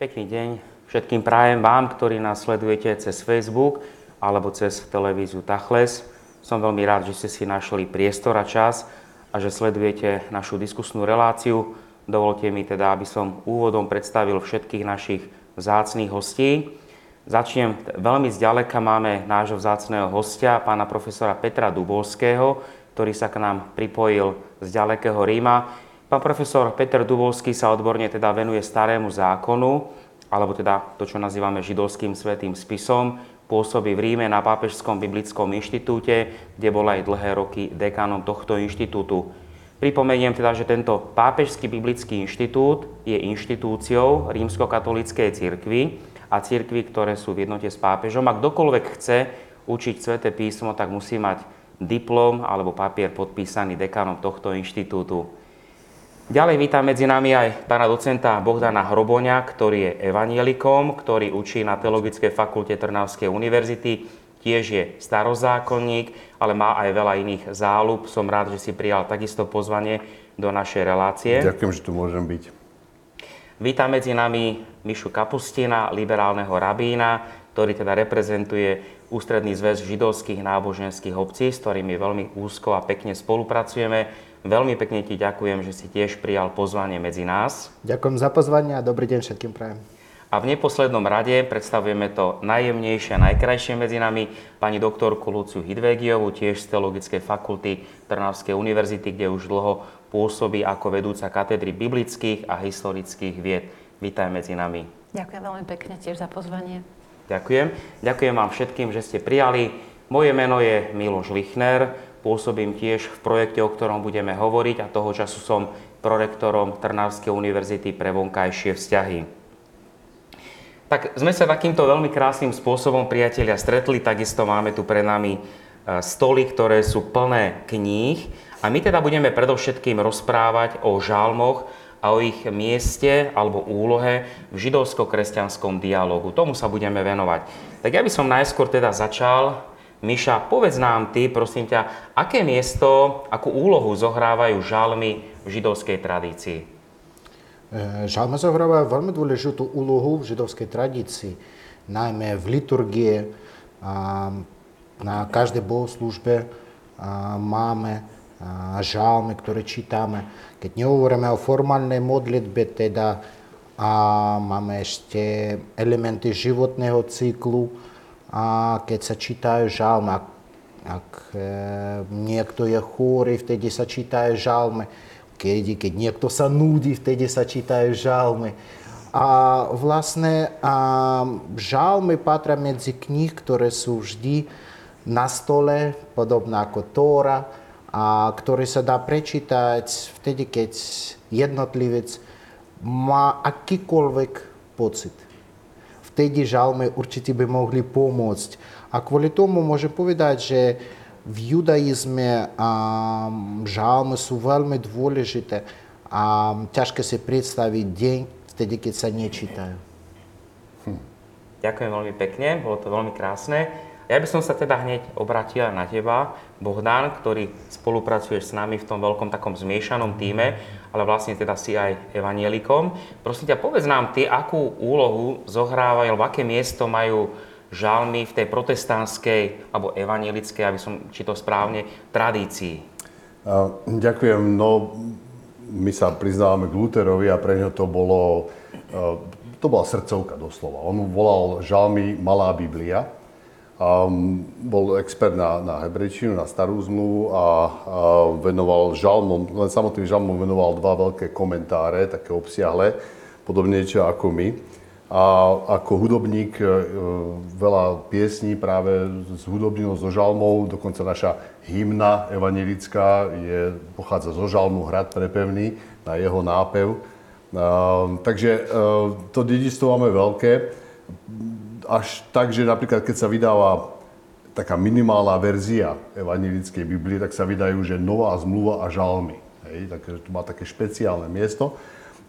Pekný deň všetkým prajem vám, ktorí nás sledujete cez Facebook alebo cez televíziu Tachles. Som veľmi rád, že ste si našli priestor a čas a že sledujete našu diskusnú reláciu. Dovolte mi teda, aby som úvodom predstavil všetkých našich vzácných hostí. Začnem veľmi zďaleka, máme nášho vzácného hostia, pána profesora Petra Dubovského, ktorý sa k nám pripojil z ďalekého Ríma. Pán profesor Peter Dubovský sa odborne teda venuje starému zákonu, alebo teda to, čo nazývame židovským svetým spisom, pôsobí v Ríme na Pápežskom biblickom inštitúte, kde bol aj dlhé roky dekánom tohto inštitútu. Pripomeniem teda, že tento Pápežský biblický inštitút je inštitúciou rímskokatolíckej cirkvi a cirkvi, ktoré sú v jednote s pápežom. A kdokoľvek chce učiť sväté písmo, tak musí mať diplom alebo papier podpísaný dekánom tohto inštitútu. Ďalej vítam medzi nami aj pána docenta Bohdana Hroboňa, ktorý je evanielikom, ktorý učí na Teologickej fakulte Trnavskej univerzity. Tiež je starozákonník, ale má aj veľa iných záľub. Som rád, že si prijal takisto pozvanie do našej relácie. Ďakujem, že tu môžem byť. Vítam medzi nami Mišu Kapustina, liberálneho rabína, ktorý teda reprezentuje Ústredný zväz židovských náboženských obcí, s ktorými veľmi úzko a pekne spolupracujeme Veľmi pekne ti ďakujem, že si tiež prijal pozvanie medzi nás. Ďakujem za pozvanie a dobrý deň všetkým prajem. A v neposlednom rade predstavujeme to najjemnejšie a najkrajšie medzi nami pani doktorku Luciu Hidvegiovu, tiež z Teologickej fakulty Trnavskej univerzity, kde už dlho pôsobí ako vedúca katedry biblických a historických vied. Vítaj medzi nami. Ďakujem veľmi pekne tiež za pozvanie. Ďakujem. Ďakujem vám všetkým, že ste prijali. Moje meno je Miloš Lichner Pôsobím tiež v projekte, o ktorom budeme hovoriť a toho času som prorektorom Trnavskej univerzity pre vonkajšie vzťahy. Tak sme sa takýmto veľmi krásnym spôsobom, priatelia, stretli. Takisto máme tu pre nami e, stoly, ktoré sú plné kníh. A my teda budeme predovšetkým rozprávať o žalmoch a o ich mieste alebo úlohe v židovsko-kresťanskom dialogu. Tomu sa budeme venovať. Tak ja by som najskôr teda začal Miša, povedz nám ty, prosím ťa, aké miesto, akú úlohu zohrávajú žalmy v židovskej tradícii? E, žalmy zohrávajú veľmi dôležitú úlohu v židovskej tradícii, najmä v liturgii. Na každej bohoslužbe máme žalmy, ktoré čítame. Keď nehovoríme o formálnej modlitbe, teda a máme ešte elementy životného cyklu, a keď sa čítajú žalmy, ak, ak e, niekto je chorý, vtedy sa čítajú žalmy, keď, keď niekto sa nudí, vtedy sa čítajú žalmy. A vlastne a, žalmy patria medzi knih, ktoré sú vždy na stole, podobne ako Tóra, a ktoré sa dá prečítať vtedy, keď jednotlivec má akýkoľvek pocit vtedy žalmy určite by mohli pomôcť. A kvôli tomu môžem povedať, že v judaizme žalmy sú veľmi dôležité a ťažké si predstaviť deň, vtedy, keď sa nečítajú. Hm. Ďakujem veľmi pekne, bolo to veľmi krásne. Ja by som sa teda hneď obratil na teba, Bohdán, ktorý spolupracuješ s nami v tom veľkom takom zmiešanom týme, ale vlastne teda si aj evanielikom. Prosím ťa, povedz nám ty, akú úlohu zohrávajú, alebo aké miesto majú žalmy v tej protestantskej alebo evanielickej, aby som či to správne, tradícii. Ďakujem. No, my sa priznávame k Luterovi a pre neho to bolo, to bola srdcovka doslova. On volal žalmy Malá Biblia Um, bol expert na, na hebrejčinu, na starú zmluvu a, a venoval žalmom, len samotným žalmom venoval dva veľké komentáre, také obsiahle, podobne niečo ako my. A ako hudobník e, veľa piesní práve z hudobnilo zo žalmov, dokonca naša hymna evangelická je, pochádza zo žalmu Hrad prepevný na jeho nápev. Um, takže uh, to dedičstvo máme veľké až tak, že napríklad keď sa vydáva taká minimálna verzia evangelickej Biblie, tak sa vydajú, že nová zmluva a žalmy. Hej, takže to má také špeciálne miesto.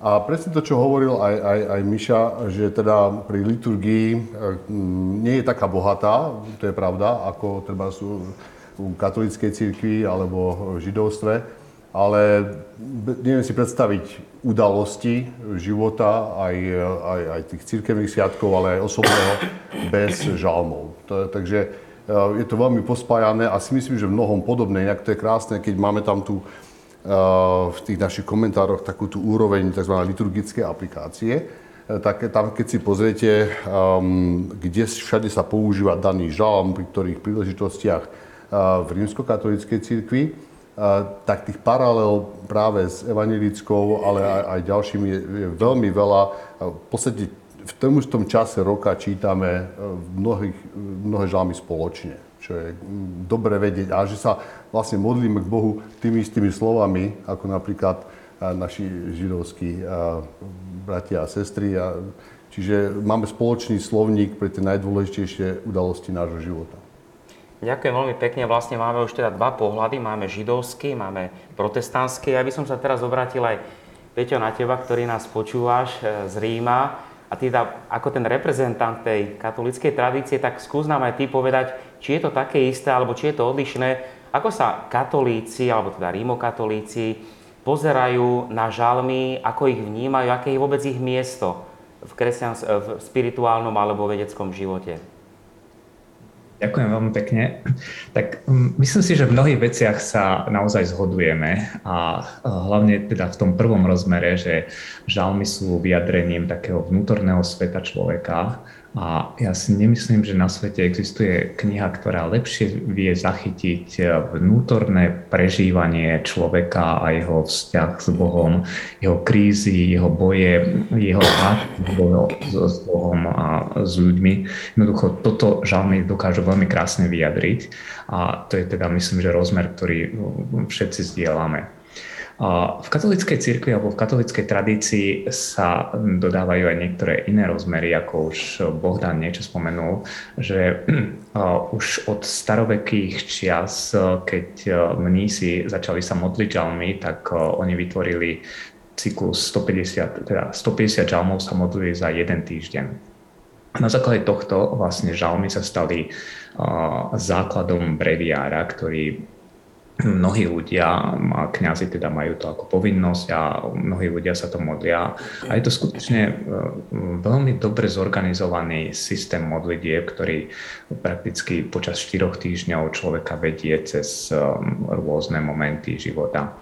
A presne to, čo hovoril aj, aj, aj Miša, že teda pri liturgii mm, nie je taká bohatá, to je pravda, ako treba sú v katolíckej cirkvi alebo židovstve, ale neviem si predstaviť udalosti života, aj, aj, aj tých církevných sviatkov, ale aj osobného, bez žalmov. To, takže e, je to veľmi pospájané a si myslím, že v mnohom podobné. Inak to je krásne, keď máme tam tu e, v tých našich komentároch takú tú úroveň tzv. liturgické aplikácie, e, tak tam keď si pozriete, um, kde všade sa používa daný žalm, pri ktorých príležitostiach v rímskokatolíckej cirkvi, tak tých paralel práve s evangelickou, ale aj, aj ďalšími je, je veľmi veľa. V podstate v tom istom čase roka čítame e, mnohých, mnohé žalmy spoločne, čo je dobre vedieť. A že sa vlastne modlíme k Bohu tými istými slovami, ako napríklad e, naši židovskí e, bratia a sestry. Čiže máme spoločný slovník pre tie najdôležitejšie udalosti nášho života. Ďakujem veľmi pekne. Vlastne máme už teda dva pohľady. Máme židovský, máme protestantský. Ja by som sa teraz obrátil aj, Peťo, na teba, ktorý nás počúvaš e, z Ríma. A teda, ako ten reprezentant tej katolíckej tradície, tak skús nám aj ty povedať, či je to také isté, alebo či je to odlišné. Ako sa katolíci, alebo teda rímokatolíci, pozerajú na žalmy, ako ich vnímajú, aké je vôbec ich miesto v, kresťans- v spirituálnom alebo vedeckom živote? Ďakujem veľmi pekne. Tak mm, myslím si, že v mnohých veciach sa naozaj zhodujeme a hlavne teda v tom prvom rozmere, že žalmy sú vyjadrením takého vnútorného sveta človeka, a ja si nemyslím, že na svete existuje kniha, ktorá lepšie vie zachytiť vnútorné prežívanie človeka a jeho vzťah s Bohom, jeho krízy, jeho boje, jeho boje s Bohom a s ľuďmi. Jednoducho toto žalmy dokážu veľmi krásne vyjadriť a to je teda myslím, že rozmer, ktorý všetci zdieľame. V katolíckej cirkvi alebo v katolíckej tradícii sa dodávajú aj niektoré iné rozmery, ako už Bohdan niečo spomenul, že už od starovekých čias, keď mnísi začali sa modliť žalmy, tak oni vytvorili cyklus 150, teda 150 žalmov sa modlili za jeden týždeň. Na základe tohto vlastne žalmy sa stali základom breviára, ktorý mnohí ľudia, a kňazi teda majú to ako povinnosť a mnohí ľudia sa to modlia. A je to skutočne e, veľmi dobre zorganizovaný systém modlitieb, ktorý prakticky počas 4 týždňov človeka vedie cez e, rôzne momenty života.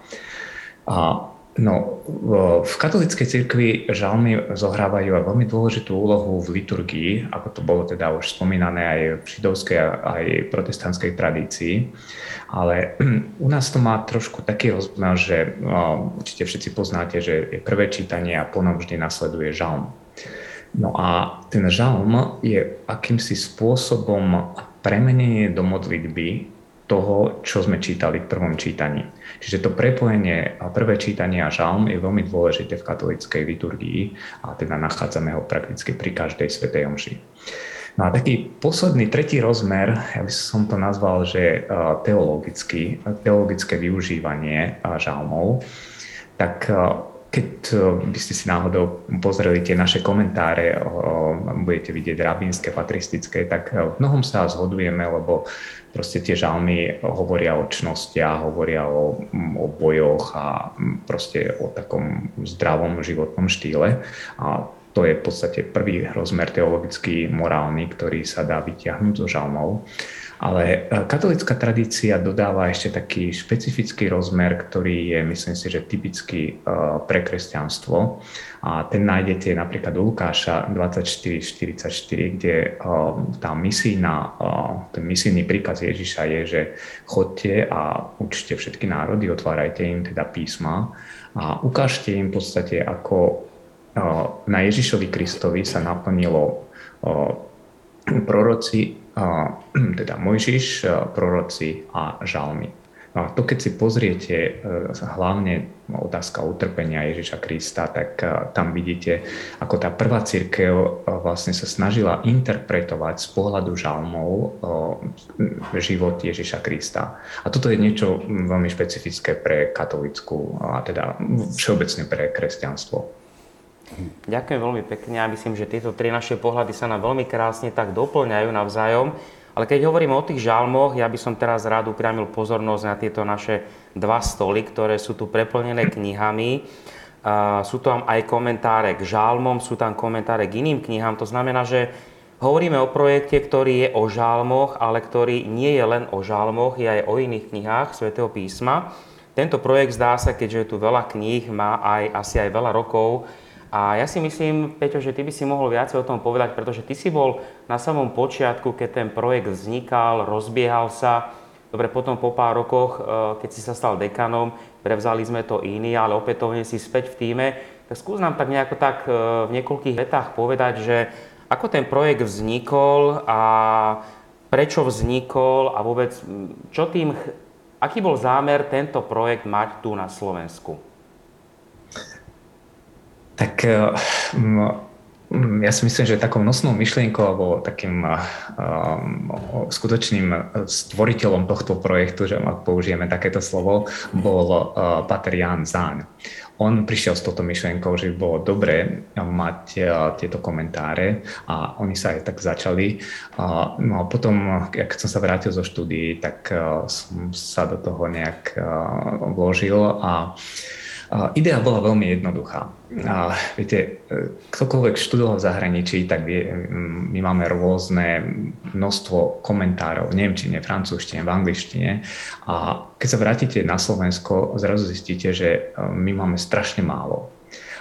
A No, v katolíckej cirkvi žalmy zohrávajú aj veľmi dôležitú úlohu v liturgii, ako to bolo teda už spomínané aj v židovskej aj protestantskej tradícii. Ale u nás to má trošku taký rozmer, že no, určite všetci poznáte, že je prvé čítanie a potom vždy nasleduje žalm. No a ten žalm je akýmsi spôsobom premenenie do modlitby toho, čo sme čítali v prvom čítaní. Čiže to prepojenie a prvé čítanie a žalm je veľmi dôležité v katolíckej liturgii a teda nachádzame ho prakticky pri každej svetej omši. No a taký posledný, tretí rozmer, ja by som to nazval, že teologický, teologické využívanie žalmov, tak keď by ste si náhodou pozreli tie naše komentáre, budete vidieť rabínske, patristické, tak v mnohom sa zhodujeme, lebo proste tie žalmy hovoria o čnostiach, hovoria o, o bojoch a proste o takom zdravom životnom štýle. A to je v podstate prvý rozmer teologický, morálny, ktorý sa dá vyťahnuť zo žalmov. Ale e, katolická tradícia dodáva ešte taký špecifický rozmer, ktorý je, myslím si, že typický e, pre kresťanstvo. A ten nájdete napríklad u Lukáša 24.44, kde e, tá misijná, ten misijný príkaz Ježiša je, že chodte a učte všetky národy, otvárajte im teda písma a ukážte im v podstate, ako na Ježišovi Kristovi sa naplnilo proroci teda Mojžiš, proroci a žalmy. No a to, keď si pozriete e, hlavne otázka utrpenia Ježiša Krista, tak e, tam vidíte, ako tá prvá církev e, vlastne sa snažila interpretovať z pohľadu žalmov život Ježiša Krista. A toto je niečo veľmi špecifické pre katolickú, a teda všeobecne pre kresťanstvo. Ďakujem veľmi pekne. Ja myslím, že tieto tri naše pohľady sa nám veľmi krásne tak doplňajú navzájom. A Ale keď hovoríme o tých žalmoch, ja by som teraz rád upriamil pozornosť na tieto naše dva stoly, ktoré sú tu preplnené knihami. Sú tam aj komentáre k žalmom, sú tam komentáre k iným knihám. To znamená, že hovoríme o projekte, ktorý je o žalmoch, ale ktorý nie je len o žalmoch, je aj o iných knihách svätého písma. Tento projekt zdá sa, keďže je tu veľa kníh, má aj asi aj veľa rokov. A ja si myslím, Peťo, že ty by si mohol viacej o tom povedať, pretože ty si bol na samom počiatku, keď ten projekt vznikal, rozbiehal sa. Dobre, potom po pár rokoch, e, keď si sa stal dekanom, prevzali sme to iní, ale opätovne si späť v týme. Tak skús nám tak nejako tak e, v niekoľkých vetách povedať, že ako ten projekt vznikol a prečo vznikol a vôbec čo tým Aký bol zámer tento projekt mať tu na Slovensku? Tak eh, ja si myslím, že takou nosnou myšlienkou alebo takým um, skutočným stvoriteľom tohto projektu, že ak použijeme takéto slovo, bol uh, Pater Jan Zán on prišiel s touto myšlienkou, že by bolo dobré mať uh, tieto komentáre a oni sa aj tak začali. Uh, no a potom, keď som sa vrátil zo štúdií, tak uh, som sa do toho nejak vložil a Idea bola veľmi jednoduchá. Viete, ktokoľvek študoval v zahraničí, tak vie, my máme rôzne množstvo komentárov v nemčine, francúzštine, v angličtine. A keď sa vrátite na Slovensko, zrazu zistíte, že e, my máme strašne málo.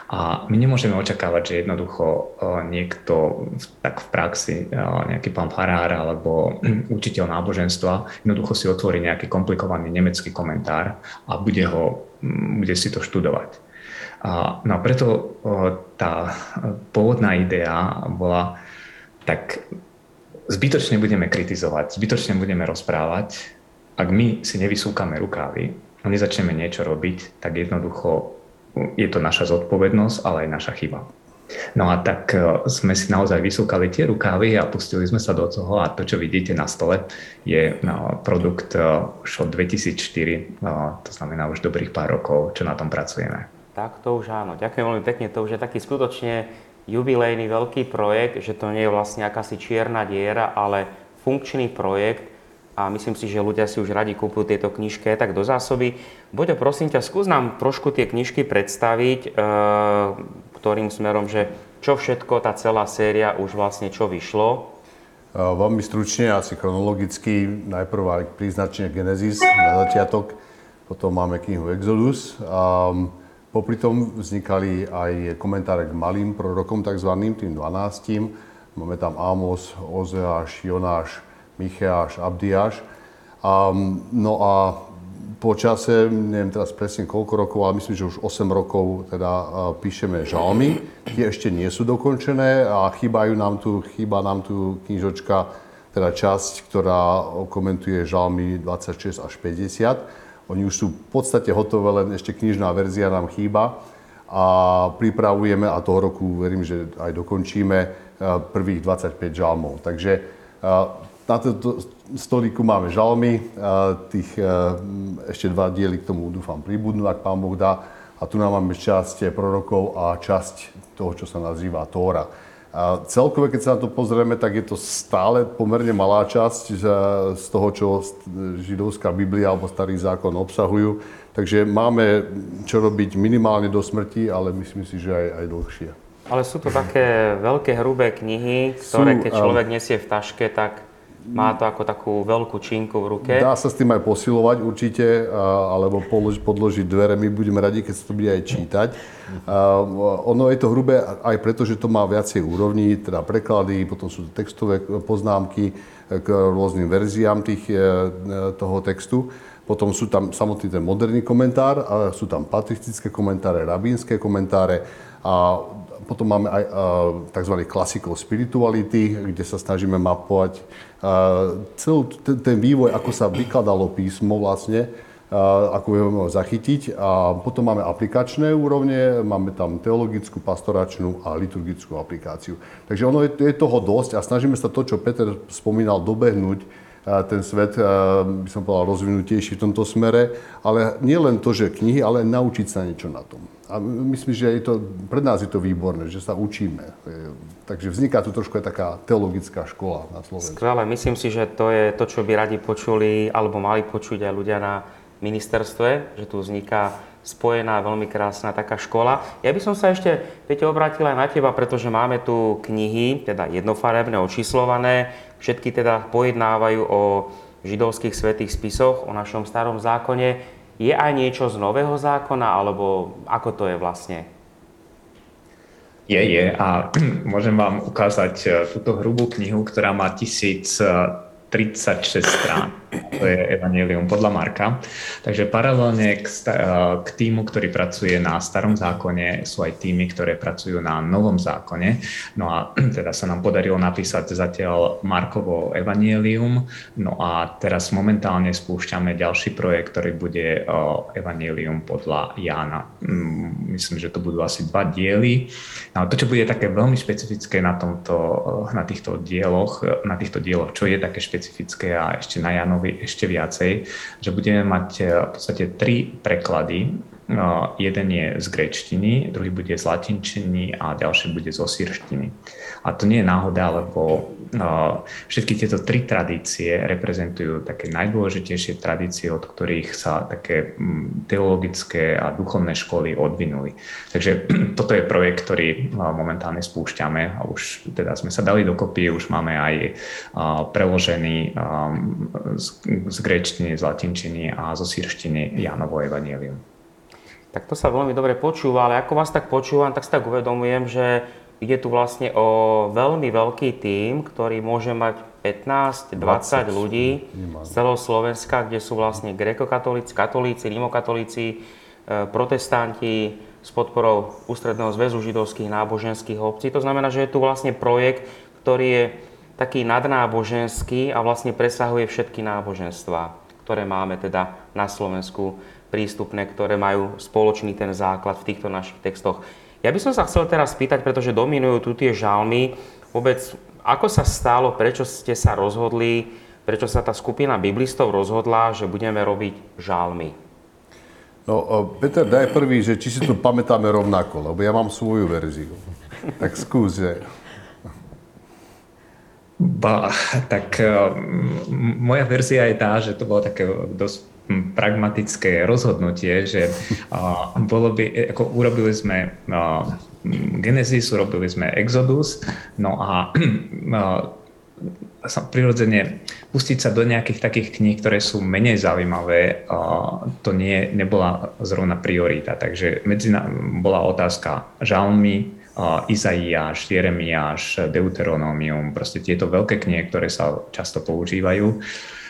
A my nemôžeme očakávať, že jednoducho e, niekto tak v praxi, e, nejaký pán farár alebo učiteľ náboženstva, jednoducho si otvorí nejaký komplikovaný nemecký komentár a bude, ho, bude si to študovať. A, no a preto tá pôvodná idea bola, tak zbytočne budeme kritizovať, zbytočne budeme rozprávať, ak my si nevysúkame rukávy a nezačneme niečo robiť, tak jednoducho je to naša zodpovednosť, ale aj naša chyba. No a tak e, sme si naozaj vysúkali tie rukávy a pustili sme sa do toho a to, čo vidíte na stole, je no, produkt e, už od 2004, no, to znamená už dobrých pár rokov, čo na tom pracujeme. Tak to už áno, ďakujem veľmi pekne, to už je taký skutočne jubilejný veľký projekt, že to nie je vlastne akási čierna diera, ale funkčný projekt, a myslím si, že ľudia si už radi kúpujú tieto knižky tak do zásoby. Boďo, prosím ťa, skús nám trošku tie knižky predstaviť, e, ktorým smerom, že čo všetko tá celá séria už vlastne čo vyšlo. Veľmi stručne, asi chronologicky, najprv aj príznačne Genesis na začiatok, potom máme knihu Exodus. A popri tom vznikali aj komentáre k malým prorokom, takzvaným, tým 12. Máme tam Amos, Ozeáš, Jonáš, Micheáš, Abdiáš. A, no a po čase, neviem teraz presne koľko rokov, ale myslím, že už 8 rokov teda píšeme žalmy. Tie ešte nie sú dokončené a chýbajú nám tu, chýba nám tu knižočka, teda časť, ktorá komentuje žalmy 26 až 50. Oni už sú v podstate hotové, len ešte knižná verzia nám chýba a pripravujeme a toho roku verím, že aj dokončíme prvých 25 žalmov. Takže na tomto stolíku máme žalmy, tých e, ešte dva diely k tomu dúfam príbudnú, ak pán Boh dá. A tu nám máme časť prorokov a časť toho, čo sa nazýva Tóra. A celkové, keď sa na to pozrieme, tak je to stále pomerne malá časť z toho, čo židovská Biblia alebo Starý zákon obsahujú. Takže máme čo robiť minimálne do smrti, ale myslím si, že aj, aj dlhšie. Ale sú to také veľké, hrubé knihy, ktoré keď človek nesie v taške, tak má to ako takú veľkú činku v ruke. Dá sa s tým aj posilovať určite, alebo podložiť dvere. My budeme radi, keď sa to bude aj čítať. Ono je to hrubé aj preto, že to má viacej úrovní, teda preklady, potom sú to textové poznámky k rôznym verziám tých, e, toho textu. Potom sú tam samotný ten moderný komentár, a sú tam patristické komentáre, rabínske komentáre a potom máme aj tzv. klasikov spirituality, kde sa snažíme mapovať celý ten vývoj, ako sa vykladalo písmo vlastne, ako ho zachytiť. A potom máme aplikačné úrovne, máme tam teologickú, pastoračnú a liturgickú aplikáciu. Takže ono je, je toho dosť a snažíme sa to, čo Peter spomínal, dobehnúť ten svet, by som povedal, rozvinutejší v tomto smere. Ale nie len to, že knihy, ale naučiť sa niečo na tom. A myslím, že je to, pred nás je to výborné, že sa učíme. Takže vzniká tu trošku aj taká teologická škola na Slovensku. Skvelé, myslím si, že to je to, čo by radi počuli, alebo mali počuť aj ľudia na ministerstve, že tu vzniká spojená, veľmi krásna taká škola. Ja by som sa ešte, Peťo, obrátil aj na teba, pretože máme tu knihy, teda jednofarebné, očíslované, všetky teda pojednávajú o židovských svetých spisoch, o našom starom zákone. Je aj niečo z nového zákona, alebo ako to je vlastne? Je, je. A môžem vám ukázať eh, túto hrubú knihu, ktorá má tisíc 36 strán. To je Evangelium podľa Marka. Takže paralelne k, k týmu, ktorý pracuje na starom zákone, sú aj týmy, ktoré pracujú na novom zákone. No a teda sa nám podarilo napísať zatiaľ Markovo Evangelium. No a teraz momentálne spúšťame ďalší projekt, ktorý bude Evangelium podľa Jána. Mm, myslím, že to budú asi dva diely. No a to, čo bude také veľmi špecifické na, tomto, na týchto dieloch, na týchto dieloch, čo je také špecifické, špecifické a ešte na Janovi ešte viacej, že budeme mať eh, v podstate tri preklady. No, jeden je z grečtiny, druhý bude z latinčiny a ďalší bude zo sírštiny. A to nie je náhoda, lebo všetky tieto tri tradície reprezentujú také najdôležitejšie tradície, od ktorých sa také mm, teologické a duchovné školy odvinuli. Takže toto je projekt, ktorý momentálne spúšťame a už teda sme sa dali dokopy, už máme aj preložený z gréčtiny, z latinčiny a zo sírštiny Jánovo evanielium. Tak to sa veľmi dobre počúva, ale ako vás tak počúvam, tak si tak uvedomujem, že Ide tu vlastne o veľmi veľký tím, ktorý môže mať 15, 20, 20 ľudí z celého Slovenska, kde sú vlastne grekokatolíci, katolíci, rimokatolíci, e, protestanti s podporou Ústredného zväzu židovských náboženských obcí. To znamená, že je tu vlastne projekt, ktorý je taký nadnáboženský a vlastne presahuje všetky náboženstva, ktoré máme teda na Slovensku prístupné, ktoré majú spoločný ten základ v týchto našich textoch. Ja by som sa chcel teraz spýtať, pretože dominujú tu tie žalmy, vôbec ako sa stalo, prečo ste sa rozhodli, prečo sa tá skupina biblistov rozhodla, že budeme robiť žalmy? No, Peter, daj prvý, že či si to pamätáme rovnako, lebo ja mám svoju verziu. Tak skús, že... Ba, tak moja verzia je tá, že to bolo také dosť pragmatické rozhodnutie, že bolo by, ako urobili sme Genesis, urobili sme Exodus, no a prirodzene pustiť sa do nejakých takých kníh, ktoré sú menej zaujímavé, to nie, nebola zrovna priorita. Takže medzi bola otázka žalmy, Izaiáš, Jeremiáš, Deuteronómium, proste tieto veľké knihy, ktoré sa často používajú.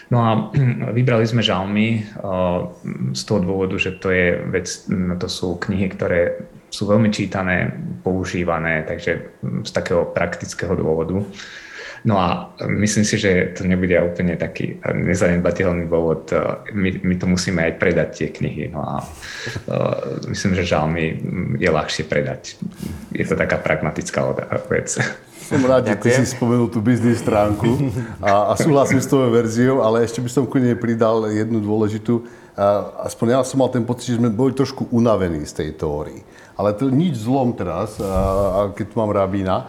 No a vybrali sme žalmy z toho dôvodu, že to, je vec, to sú knihy, ktoré sú veľmi čítané, používané, takže z takého praktického dôvodu. No a myslím si, že to nebude úplne taký nezanedbateľný dôvod. My, my to musíme aj predať tie knihy. No a uh, myslím, že žalmy je ľahšie predať. Je to taká pragmatická vec. Som rád, že ty si spomenul tú biznis stránku a, a súhlasím s tvojou verziou, ale ešte by som ku nej pridal jednu dôležitú. Aspoň ja som mal ten pocit, že sme boli trošku unavení z tej teórii. Ale to nič zlom teraz, keď tu mám rabína,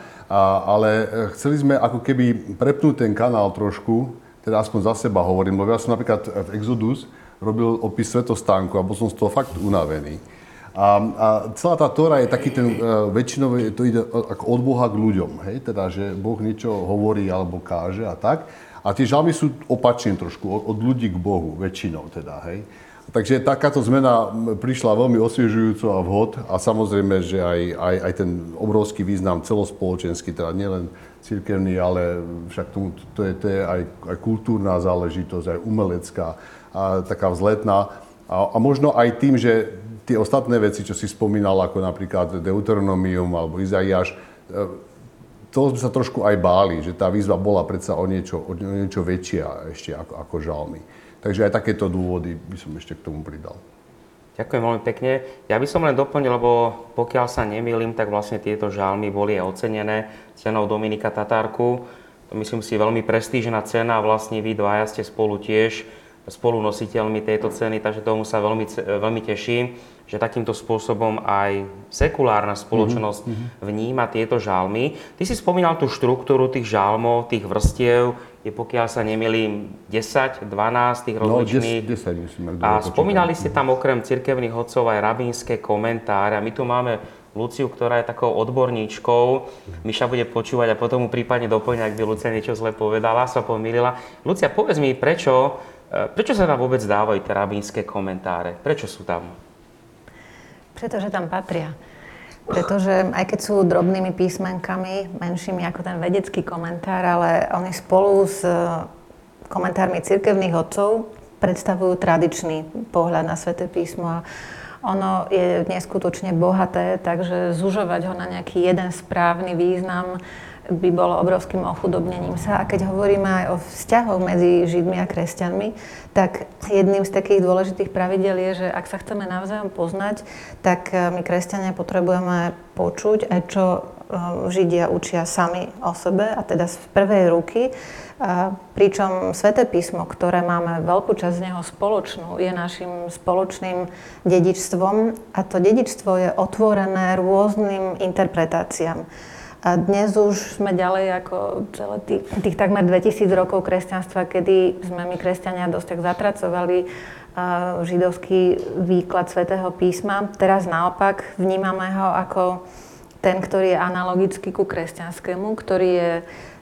ale chceli sme ako keby prepnúť ten kanál trošku, teda aspoň za seba hovorím, lebo ja som napríklad v Exodus robil opis svetostánku a bol som z toho fakt unavený. A, a celá tá Tóra je taký ten, uh, väčšinou to ide ako od Boha k ľuďom, hej, teda, že Boh niečo hovorí alebo káže a tak. A tie žalmy sú opačne trošku, od, od ľudí k Bohu, väčšinou teda, hej. Takže takáto zmena prišla veľmi osviežujúco a vhod a samozrejme, že aj, aj, aj ten obrovský význam celospoločenský, teda nielen cirkevný, ale však to, to, je, to je aj, aj kultúrna záležitosť, aj umelecká, a taká vzletná. A, a možno aj tým, že tie ostatné veci, čo si spomínal, ako napríklad Deuteronomium alebo Izaiáš, e, toho sme sa trošku aj báli, že tá výzva bola predsa o niečo, o niečo väčšia ešte ako, ako žalmy. Takže aj takéto dôvody by som ešte k tomu pridal. Ďakujem veľmi pekne. Ja by som len doplnil, lebo pokiaľ sa nemýlim, tak vlastne tieto žalmy boli aj ocenené cenou Dominika Tatárku. myslím si, veľmi prestížna cena. Vlastne vy dvaja ste spolu tiež spolunositeľmi tejto ceny, takže tomu sa veľmi, veľmi teším, že takýmto spôsobom aj sekulárna spoločnosť mm-hmm. vníma tieto žalmy. Ty si spomínal tú štruktúru tých žalmov, tých vrstiev, je pokiaľ sa nemilím 10, 12 tých rozličných. No, 10, 10 myslím. A spomínali ste tam okrem cirkevných hodcov aj rabínske komentáre. A my tu máme Luciu, ktorá je takou odborníčkou. Miša bude počúvať a potom mu prípadne doplňať, ak by Lucia niečo zle povedala, sa pomýlila. Lucia, povedz mi, prečo, prečo sa tam vôbec dávajú tie rabínske komentáre? Prečo sú tam? Pretože tam patria. Pretože aj keď sú drobnými písmenkami, menšími ako ten vedecký komentár, ale oni spolu s e, komentármi cirkevných odcov predstavujú tradičný pohľad na sväté písmo. A ono je neskutočne bohaté, takže zužovať ho na nejaký jeden správny význam by bolo obrovským ochudobnením sa. A keď hovoríme aj o vzťahoch medzi Židmi a kresťanmi, tak jedným z takých dôležitých pravidel je, že ak sa chceme navzájom poznať, tak eh, my kresťania potrebujeme počuť aj čo eh, Židia učia sami o sebe, a teda z prvej ruky pričom Sveté písmo, ktoré máme veľkú časť z neho spoločnú, je našim spoločným dedičstvom a to dedičstvo je otvorené rôznym interpretáciám. A dnes už sme ďalej ako celé tých, tých takmer 2000 rokov kresťanstva, kedy sme my kresťania dosť tak zatracovali židovský výklad svätého písma. Teraz naopak vnímame ho ako ten, ktorý je analogický ku kresťanskému, ktorý je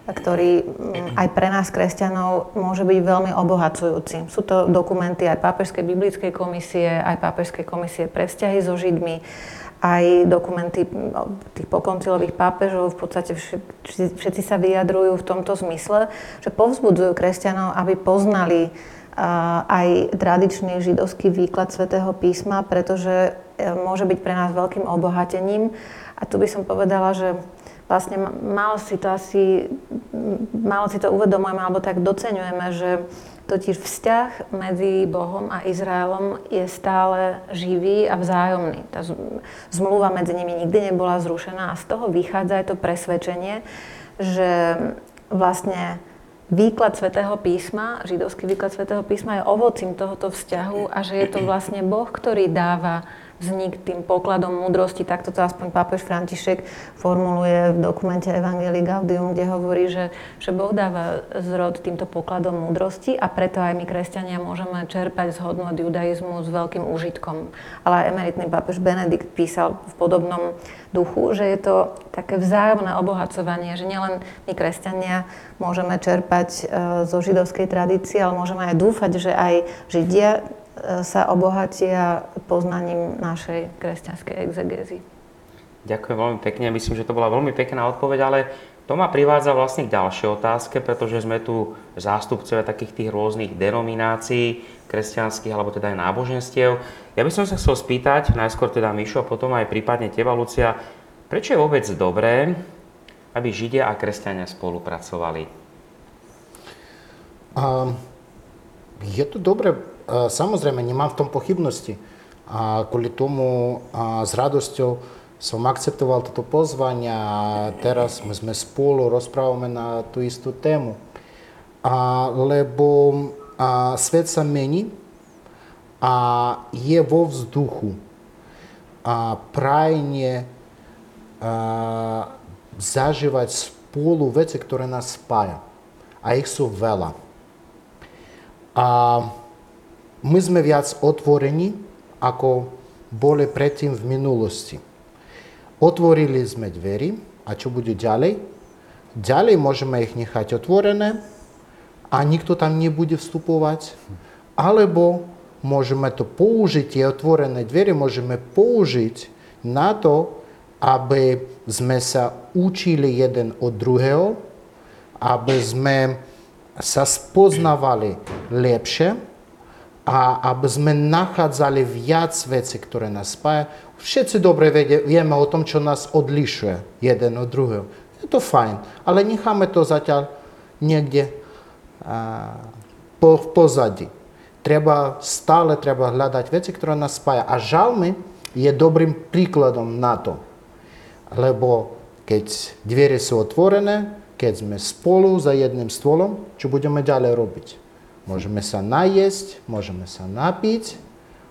ktorý mm, aj pre nás, kresťanov, môže byť veľmi obohacujúci. Sú to dokumenty aj Pápežskej biblickej komisie, aj Pápežskej komisie pre vzťahy so Židmi, aj dokumenty tých pokoncilových pápežov, v podstate všetci, všetci sa vyjadrujú v tomto zmysle, že povzbudzujú kresťanov, aby poznali aj tradičný židovský výklad svätého písma, pretože e, môže byť pre nás veľkým obohatením. A tu by som povedala, že vlastne málo si to asi, málo si to uvedomujeme alebo tak doceňujeme, že totiž vzťah medzi Bohom a Izraelom je stále živý a vzájomný. Tá zmluva medzi nimi nikdy nebola zrušená a z toho vychádza aj to presvedčenie, že vlastne výklad svätého písma, židovský výklad svätého písma je ovocím tohoto vzťahu a že je to vlastne Boh, ktorý dáva vznik tým pokladom múdrosti. Takto to aspoň pápež František formuluje v dokumente Evangelii Gaudium, kde hovorí, že, že Boh dáva zrod týmto pokladom múdrosti a preto aj my, kresťania, môžeme čerpať z hodnot judaizmu s veľkým úžitkom. Ale emeritný pápež Benedikt písal v podobnom duchu, že je to také vzájomné obohacovanie, že nielen my, kresťania, môžeme čerpať e, zo židovskej tradície, ale môžeme aj dúfať, že aj Židia sa obohatia poznaním našej kresťanskej exegézy. Ďakujem veľmi pekne. Myslím, že to bola veľmi pekná odpoveď, ale to ma privádza vlastne k ďalšej otázke, pretože sme tu zástupcovia takých tých rôznych denominácií kresťanských alebo teda aj náboženstiev. Ja by som sa chcel spýtať, najskôr teda Mišo a potom aj prípadne teba, Lucia, prečo je vôbec dobré, aby Židia a kresťania spolupracovali? Um, je to dobré Samozrejme, nemám v tom pochybnosti. A kvôli tomu a s radosťou som akceptoval toto pozvanie a teraz my sme spolu rozprávame na tú istú tému. A, lebo a, svet sa mení a je vo vzduchu a prajne a, zažívať spolu veci, ktoré nás spája. A ich sú veľa. A my sme viac otvorení, ako boli predtým v minulosti. Otvorili sme dverí a čo bude ďalej? Ďalej môžeme ich nechať otvorené a nikto tam nebude vstupovať. Alebo môžeme to použiť, tie otvorené dvere môžeme použiť na to, aby sme sa učili jeden od druhého, aby sme sa spoznávali lepšie a aby sme nachádzali viac veci, ktoré nás spája. Všetci dobre vieme o tom, čo nás odlišuje jeden od druhého. Je to fajn, ale necháme to zatiaľ niekde a, po, v pozadí. Treba, stále treba hľadať veci, ktoré nás spája. A žalmy je dobrým príkladom na to. Lebo keď dvere sú otvorené, keď sme spolu za jedným stolom, čo budeme ďalej robiť. Môžeme sa najesť, môžeme sa napiť,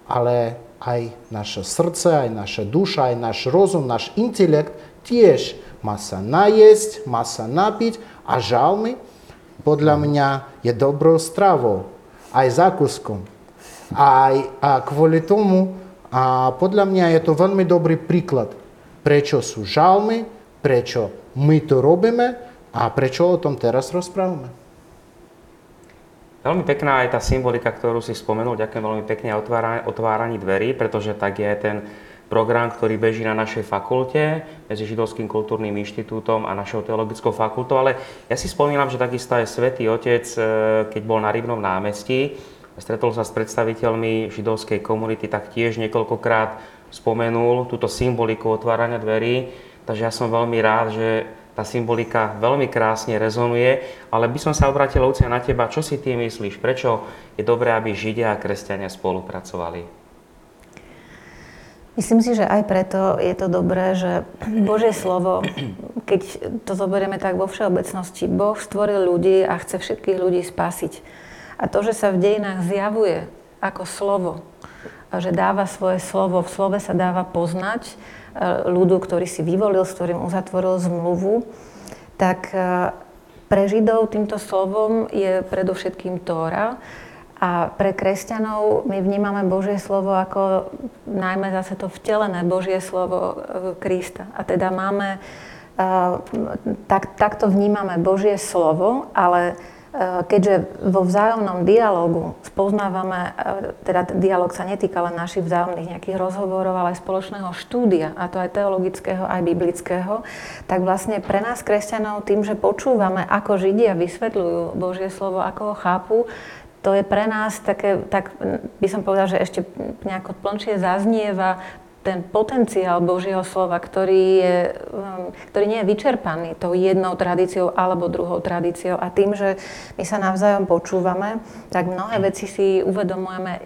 ale aj naše srdce, aj naša duša, aj náš rozum, náš intelekt tiež má sa najesť, má sa napiť a žalmy podľa mňa je dobrou stravou, aj zákuskom. Aj, a kvôli tomu, a podľa mňa je to veľmi dobrý príklad, prečo sú žalmy, prečo my to robíme a prečo o tom teraz rozprávame. Veľmi pekná je tá symbolika, ktorú si spomenul. Ďakujem veľmi pekne otváraní dverí, pretože tak je ten program, ktorý beží na našej fakulte medzi Židovským kultúrnym inštitútom a našou teologickou fakultou. Ale ja si spomínam, že takisto aj Svetý Otec, e, keď bol na Rybnom námestí, stretol sa s predstaviteľmi židovskej komunity, tak tiež niekoľkokrát spomenul túto symboliku otvárania dverí. Takže ja som veľmi rád, že tá symbolika veľmi krásne rezonuje, ale by som sa obrátil, Lucia, na teba. Čo si ty myslíš? Prečo je dobré, aby Židia a kresťania spolupracovali? Myslím si, že aj preto je to dobré, že Božie slovo, keď to zoberieme tak vo všeobecnosti, Boh stvoril ľudí a chce všetkých ľudí spasiť. A to, že sa v dejinách zjavuje ako slovo, že dáva svoje slovo, v slove sa dáva poznať, ľudu, ktorý si vyvolil, s ktorým uzatvoril zmluvu, tak eh, pre Židov týmto slovom je predovšetkým Tóra a pre kresťanov my vnímame Božie slovo ako najmä zase to vtelené Božie slovo eh, Krista. A teda máme, tak, takto vnímame Božie slovo, ale Eh, keďže vo vzájomnom dialogu spoznávame, eh, teda ten dialog sa netýka len našich vzájomných nejakých rozhovorov, ale aj spoločného štúdia, a to aj teologického, aj biblického, tak vlastne pre nás kresťanov tým, že počúvame, ako Židia vysvetľujú Božie slovo, ako ho chápu, to je pre nás také, tak by som povedala, že ešte nejako plnšie zaznieva ten potenciál Božieho slova, ktorý, je, um, ktorý nie je vyčerpaný tou jednou tradíciou alebo druhou tradíciou. A tým, že my sa navzájom počúvame, tak mnohé veci si uvedomujeme e,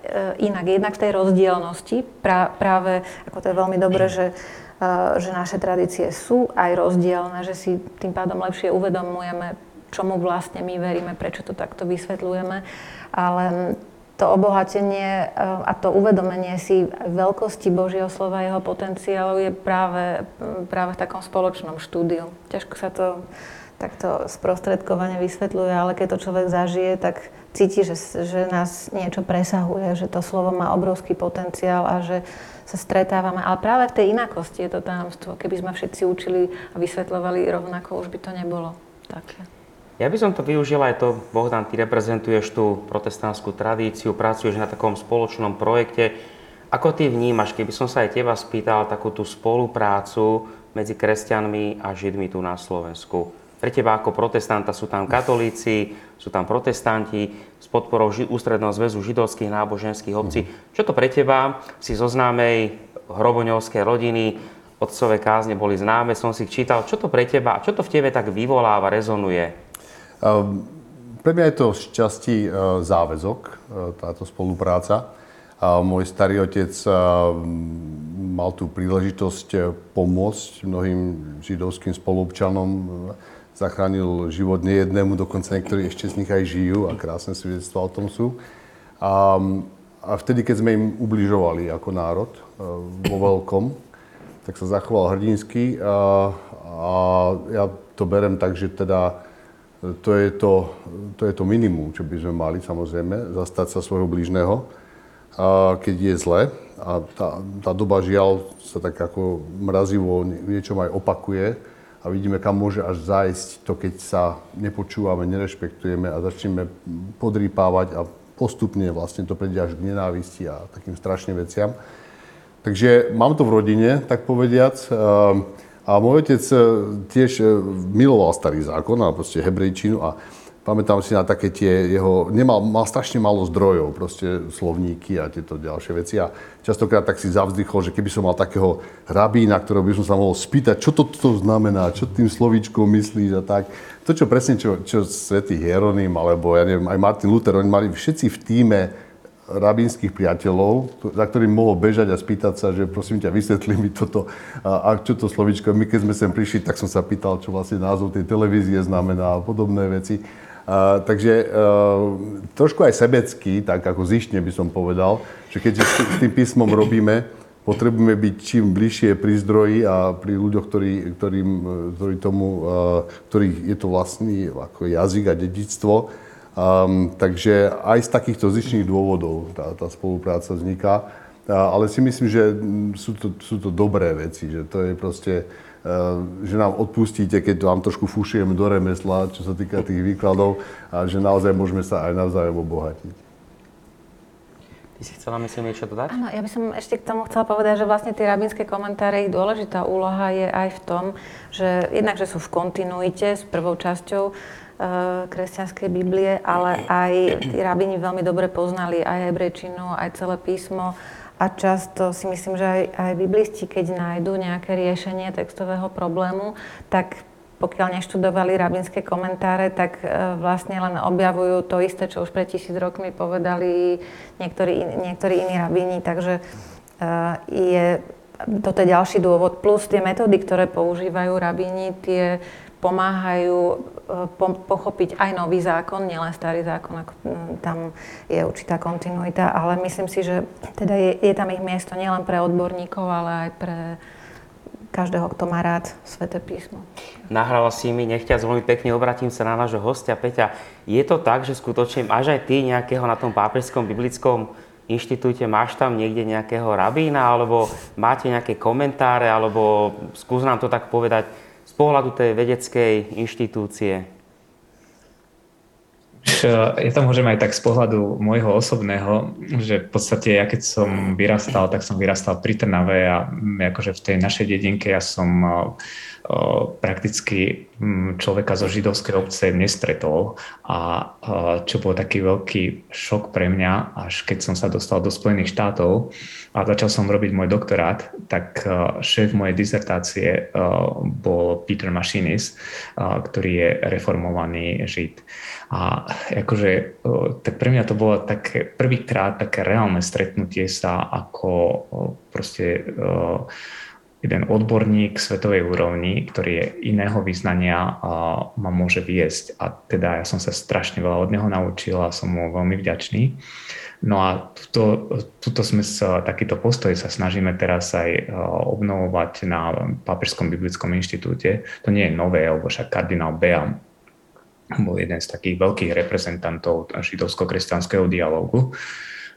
inak. Jednak v tej rozdielnosti, pra, práve ako to je veľmi dobré, že, e, že naše tradície sú aj rozdielne, že si tým pádom lepšie uvedomujeme, čomu vlastne my veríme, prečo to takto vysvetľujeme. Ale to obohatenie eh, a to uvedomenie si veľkosti Božieho slova, jeho potenciálu je práve, práve v takom spoločnom štúdiu. Ťažko sa to takto sprostredkovane vysvetľuje, ale keď to človek zažije, tak cíti, že, že nás niečo presahuje, že to slovo má obrovský potenciál a že sa stretávame. Ale práve v tej inakosti je to tajomstvo. Keby sme všetci učili a vysvetľovali rovnako, už by to nebolo také. Ja by som to využil aj to, Bohdan, ty reprezentuješ tú protestantskú tradíciu, pracuješ na takom spoločnom projekte. Ako ty vnímaš, keby som sa aj teba spýtal, takú tú spoluprácu medzi kresťanmi a Židmi tu na Slovensku? Pre teba ako protestanta sú tam katolíci, sú tam protestanti s podporou Ústredného zväzu židovských náboženských obcí. Čo to pre teba? Si zo známej hroboňovskej rodiny, otcové kázne boli známe, som si čítal. Čo to pre teba, čo to v tebe tak vyvoláva, rezonuje? Ehm, pre mňa je to z časti e, záväzok, e, táto spolupráca. Môj starý otec e, mal tú príležitosť pomôcť mnohým židovským spolupčanom, zachránil život nejednému, dokonca niektorí ešte z nich aj žijú a krásne svedectvá o tom sú. A, a vtedy, keď sme im ubližovali ako národ vo veľkom, tak sa zachoval hrdinsky a, a ja to berem tak, že teda to je to, to je to minimum, čo by sme mali samozrejme, zastať sa svojho blížneho, a keď je zle. A tá, tá doba žiaľ sa tak ako mrazivo niečom aj opakuje a vidíme, kam môže až zájsť to, keď sa nepočúvame, nerešpektujeme a začneme podrýpávať a postupne vlastne to prejde až k nenávisti a takým strašným veciam. Takže mám to v rodine, tak povediac. A môj otec e, tiež e, miloval starý zákon a proste hebrejčinu a pamätám si na také tie jeho, nemal, mal strašne málo zdrojov, proste slovníky a tieto ďalšie veci a častokrát tak si zavzdychol, že keby som mal takého rabína, ktorého by som sa mohol spýtať, čo to, to znamená, čo tým slovíčkom myslíš a tak. To, čo presne, čo, čo svätý Hieronym, alebo ja neviem, aj Martin Luther, oni mali všetci v týme rabínskych priateľov, za ktorým mohol bežať a spýtať sa, že prosím ťa, vysvetli mi toto, a, čo to slovičko. My keď sme sem prišli, tak som sa pýtal, čo vlastne názov tej televízie znamená a podobné veci. A, takže a, trošku aj sebecký, tak ako zištne by som povedal, že keď s tým písmom robíme, potrebujeme byť čím bližšie pri zdroji a pri ľuďoch, ktorí, ktorým, ktorí tomu, ktorých je to vlastný ako jazyk a dedictvo. Um, takže aj z takýchto zičných dôvodov tá, tá spolupráca vzniká. Ale si myslím, že sú to, sú to dobré veci, že to je proste, uh, že nám odpustíte, keď vám trošku fušujeme do remesla, čo sa týka tých výkladov a že naozaj môžeme sa aj navzájom obohatiť. Ty si chcela, myslím, niečo dodať? Áno, ja by som ešte k tomu chcela povedať, že vlastne tie rabínske komentáre, ich dôležitá úloha je aj v tom, že jednak, že sú v kontinuite s prvou časťou kresťanskej Biblie, ale aj tí rabini veľmi dobre poznali aj hebrejčinu, aj celé písmo a často si myslím, že aj, aj biblisti, keď nájdú nejaké riešenie textového problému, tak pokiaľ neštudovali rabinské komentáre, tak eh, vlastne len objavujú to isté, čo už pred tisíc rokmi povedali niektorí, niektorí iní rabini. Takže eh, je, toto je ďalší dôvod. Plus tie metódy, ktoré používajú rabini, tie pomáhajú e, po, pochopiť aj nový zákon, nielen starý zákon, ako tam je určitá kontinuita, ale myslím si, že teda je, je tam ich miesto nielen pre odborníkov, ale aj pre každého, kto má rád Sveté písmo. Nahrala si mi, nechťa veľmi pekne obratím sa na nášho hostia Peťa. Je to tak, že skutočne máš aj ty nejakého na tom pápežskom biblickom inštitúte, máš tam niekde nejakého rabína, alebo máte nejaké komentáre, alebo skús nám to tak povedať, pohľadu tej vedeckej inštitúcie? Ja to môžem aj tak z pohľadu môjho osobného, že v podstate ja keď som vyrastal, tak som vyrastal pri Trnave a akože v tej našej dedinke ja som prakticky človeka zo židovskej obce nestretol a čo bol taký veľký šok pre mňa, až keď som sa dostal do Spojených štátov a začal som robiť môj doktorát, tak šéf mojej dizertácie bol Peter Machinis, ktorý je reformovaný žid. A akože, tak pre mňa to bolo také prvýkrát také reálne stretnutie sa ako proste jeden odborník svetovej úrovni, ktorý je iného vyznania, ma môže viesť. A teda ja som sa strašne veľa od neho naučil a som mu veľmi vďačný. No a tuto, tuto sme sa, takýto postoj sa snažíme teraz aj obnovovať na Pápežskom biblickom inštitúte. To nie je nové, lebo však kardinál Bea bol jeden z takých veľkých reprezentantov židovsko-kresťanského dialógu.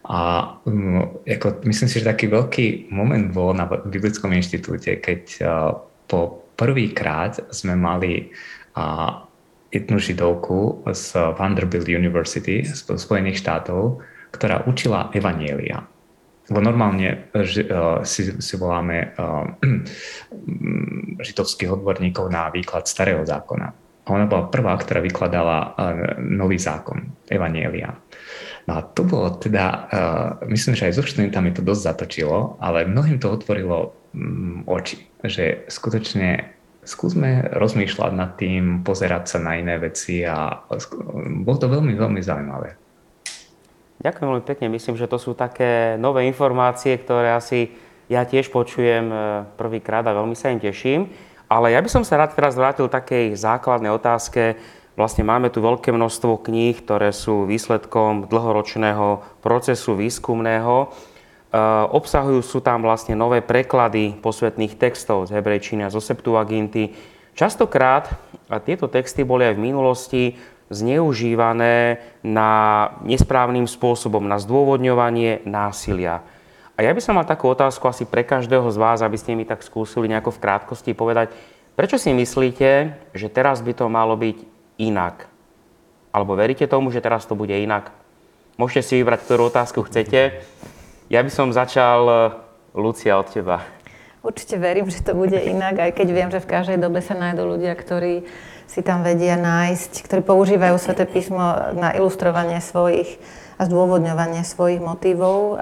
A um, ako, myslím si, že taký veľký moment bol na Biblickom inštitúte, keď uh, po prvýkrát sme mali uh, jednu židovku z Vanderbilt University z Spojených štátov, ktorá učila Evanielia. Lebo normálne ži, uh, si, si voláme uh, židovských odborníkov na výklad starého zákona. A ona bola prvá, ktorá vykladala uh, nový zákon, Evanielia. No a to bolo teda, uh, myslím, že aj so študentami to dosť zatočilo, ale mnohým to otvorilo um, oči, že skutočne skúsme rozmýšľať nad tým, pozerať sa na iné veci a bolo to veľmi, veľmi zaujímavé. Ďakujem veľmi pekne. Myslím, že to sú také nové informácie, ktoré asi ja tiež počujem e, prvýkrát a veľmi sa im teším. Ale ja by som sa rád teraz vrátil takej základnej otázke, Vlastne máme tu veľké množstvo kníh, ktoré sú výsledkom dlhoročného procesu výskumného. E, obsahujú sú tam vlastne nové preklady posvetných textov z hebrejčiny a zo Septuaginty. Častokrát tieto texty boli aj v minulosti zneužívané na nesprávnym spôsobom, na zdôvodňovanie násilia. A ja by som mal takú otázku asi pre každého z vás, aby ste mi tak skúsili nejako v krátkosti povedať, prečo si myslíte, že teraz by to malo byť inak? Alebo veríte tomu, že teraz to bude inak? Môžete si vybrať, ktorú otázku chcete. Ja by som začal, eh, Lucia, od teba. Určite verím, že to bude inak, aj keď viem, že v každej dobe sa nájdú ľudia, ktorí si tam vedia nájsť, ktorí používajú Sveté písmo na ilustrovanie svojich a zdôvodňovanie svojich motivov.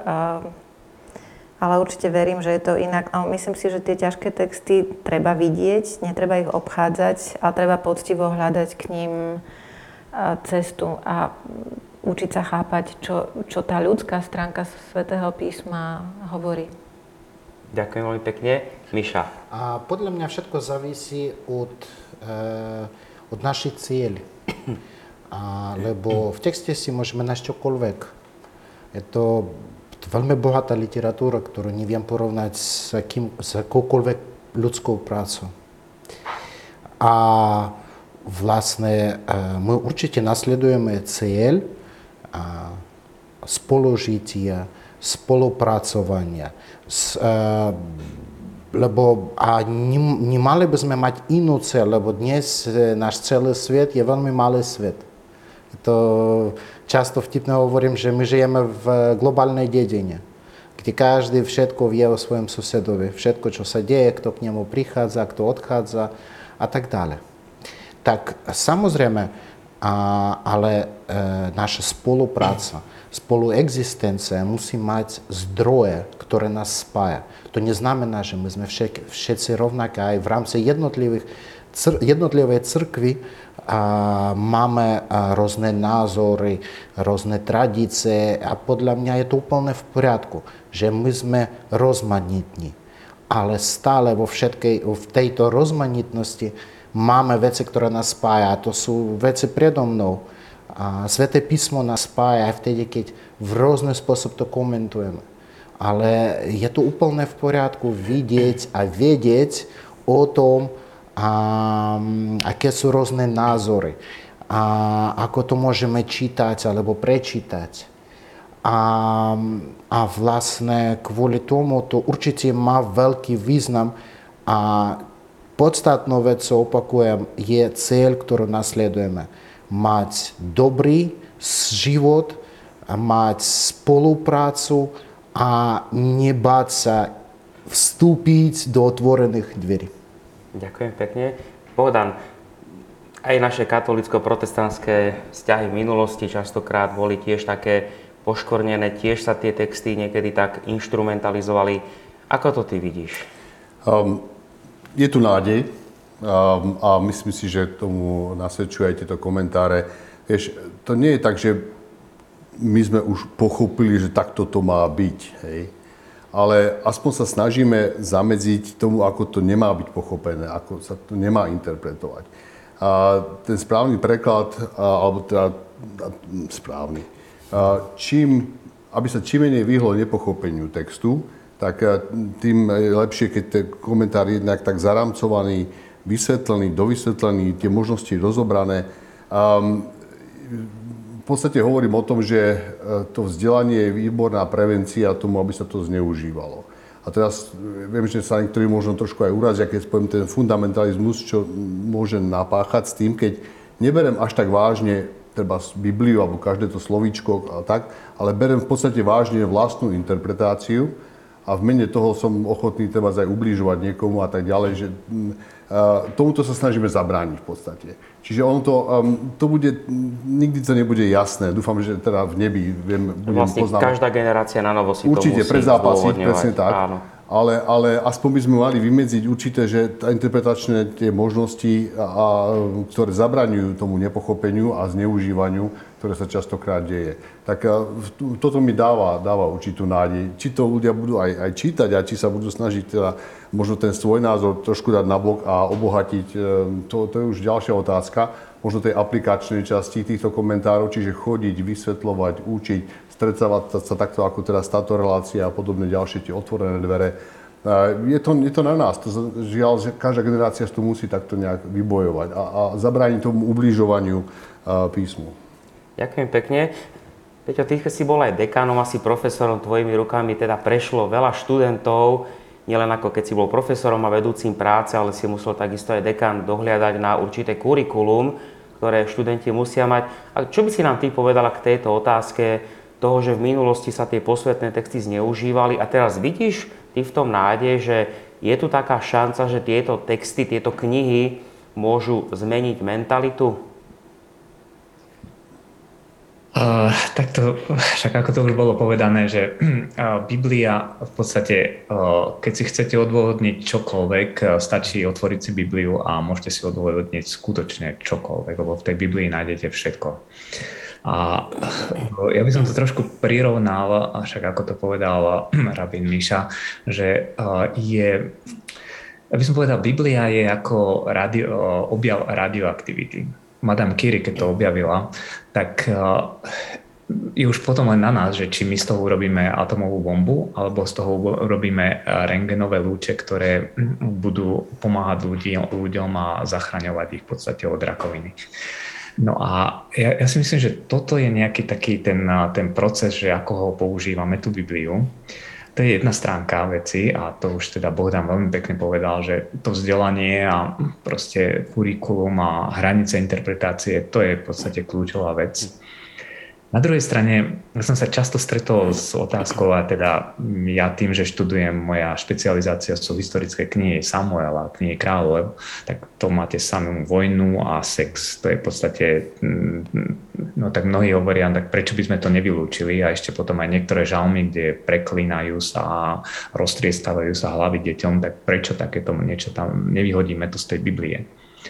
Ale určite verím, že je to inak. A myslím si, že tie ťažké texty treba vidieť, netreba ich obchádzať, ale treba poctivo hľadať k ním cestu. A učiť sa chápať, čo, čo tá ľudská stránka svätého písma hovorí. Ďakujem veľmi pekne. Miša. A podľa mňa všetko závisí od, e, od našich cieľ. A, lebo v texte si môžeme nájsť čokoľvek. Je to veľmi bohatá literatúra, ktorú neviem porovnať s, kým, s akoukoľvek ľudskou prácou. A vlastne my určite nasledujeme cieľ spolužitia, spolupracovania. S, e, lebo a nemali by sme mať inú cieľ, lebo dnes náš celý svet je veľmi malý svet. To vtipne hovorím, že my žijeme v globálnej dedine, kde každý všetko vie o svojom susedovi, všetko, čo sa deje, kto k nemu prichádza, kto odchádza a tak ďalej. Tak samozrejme, a, ale e, naša spolupráca, spoluexistencia musí mať zdroje, ktoré nás spája. To neznamená, že my sme všetci, všetci rovnaké aj v rámci jednotlivých, cr, jednotlivej cirkvy máme rôzne názory, rôzne tradície a podľa mňa je to úplne v poriadku, že my sme rozmanitní. Ale stále vo všetkej, v tejto rozmanitnosti máme veci, ktoré nás spája. To sú veci predo mnou. A Sveté písmo nás spája aj vtedy, keď v rôzny spôsob to komentujeme. Ale je to úplne v poriadku vidieť a vedieť o tom, a aké sú rôzne názory a ako to môžeme čítať alebo prečítať. A, a vlastne kvôli tomu to určite má veľký význam a podstatnou vecou, opakujem, je cieľ, ktorú nasledujeme. Mať dobrý život, mať spoluprácu a nebáť sa vstúpiť do otvorených dverí. Ďakujem pekne. Bohdan, aj naše katolicko-protestantské vzťahy v minulosti častokrát boli tiež také poškornené, tiež sa tie texty niekedy tak instrumentalizovali. Ako to ty vidíš? Um, je tu nádej um, a myslím si, že tomu nasvedčujú aj tieto komentáre. Vieš, to nie je tak, že my sme už pochopili, že takto to má byť. Hej? Ale aspoň sa snažíme zamedziť tomu, ako to nemá byť pochopené, ako sa to nemá interpretovať. A ten správny preklad, alebo teda správny, čím, aby sa čím menej vyhlo nepochopeniu textu, tak tým je lepšie, keď ten komentár je jednak tak zaramcovaný, vysvetlený, dovysvetlený, tie možnosti rozobrané. Um, v podstate hovorím o tom, že e, to vzdelanie je výborná prevencia tomu, aby sa to zneužívalo. A teraz e, viem, že sa niektorí možno trošku aj urazia, keď spojím ten fundamentalizmus, čo môže napáchať s tým, keď neberem až tak vážne treba Bibliu alebo každé to slovíčko a tak, ale berem v podstate vážne vlastnú interpretáciu a v mene toho som ochotný treba aj ubližovať niekomu a tak ďalej, že tomuto sa snažíme zabrániť v podstate. Čiže ono to, um, to bude, nikdy to nebude jasné. Dúfam, že teda v nebi viem, budem vlastne poznám. každá generácia na novo si Určite, to musí predzápasiť, presne tak. Áno. Ale, ale aspoň by sme mali vymedziť určité, že tá interpretačné tie možnosti, a, a, ktoré zabraňujú tomu nepochopeniu a zneužívaniu, ktoré sa častokrát deje. Tak toto mi dáva, dáva určitú nádej. Či to ľudia budú aj, aj čítať a či sa budú snažiť teda možno ten svoj názor trošku dať nabok a obohatiť, e, to, to je už ďalšia otázka. Možno tej aplikačnej časti týchto komentárov, čiže chodiť, vysvetľovať, učiť, stretávať sa takto ako teraz táto relácia a podobne ďalšie tie otvorené dvere. E, je to, je to na nás. To, žiaľ, že každá generácia to musí takto nejak vybojovať a, a zabrániť tomu ubližovaniu e, písmu. Ďakujem pekne. Peťo, ty si bol aj dekánom, asi profesorom, tvojimi rukami teda prešlo veľa študentov, nielen ako keď si bol profesorom a vedúcim práce, ale si musel takisto aj dekán dohliadať na určité kurikulum, ktoré študenti musia mať. A čo by si nám ty povedala k tejto otázke toho, že v minulosti sa tie posvetné texty zneužívali a teraz vidíš ty v tom nádej, že je tu taká šanca, že tieto texty, tieto knihy môžu zmeniť mentalitu? Uh, tak to, však ako to už bolo povedané, že uh, Biblia v podstate, uh, keď si chcete odôvodniť čokoľvek, stačí otvoriť si Bibliu a môžete si odôvodniť skutočne čokoľvek, lebo v tej Biblii nájdete všetko. A ja by som to trošku prirovnal, však ako to povedal rabín Miša, že je, ja by som povedal, Biblia je ako radio, objav radioaktivity. Madame Curie, keď to objavila, tak je už potom len na nás, že či my z toho urobíme atomovú bombu, alebo z toho urobíme rengenové lúče, ktoré budú pomáhať ľudí, ľuďom a zachraňovať ich v podstate od rakoviny. No a ja, ja si myslím, že toto je nejaký taký ten, ten proces, že ako ho používame, tú Bibliu. To je jedna stránka veci a to už teda Bohdan veľmi pekne povedal, že to vzdelanie a proste kurikulum a hranice interpretácie, to je v podstate kľúčová vec. Na druhej strane ja som sa často stretol s otázkou a teda ja tým, že študujem, moja špecializácia sú historické knihy Samuela, knihy kráľov, tak to máte samú vojnu a sex. To je v podstate, mm, no tak mnohí hovoria, tak prečo by sme to nevylúčili a ešte potom aj niektoré žalmy, kde preklínajú sa a roztriestávajú sa hlavy deťom, tak prečo takéto niečo tam nevyhodíme to z tej Biblie.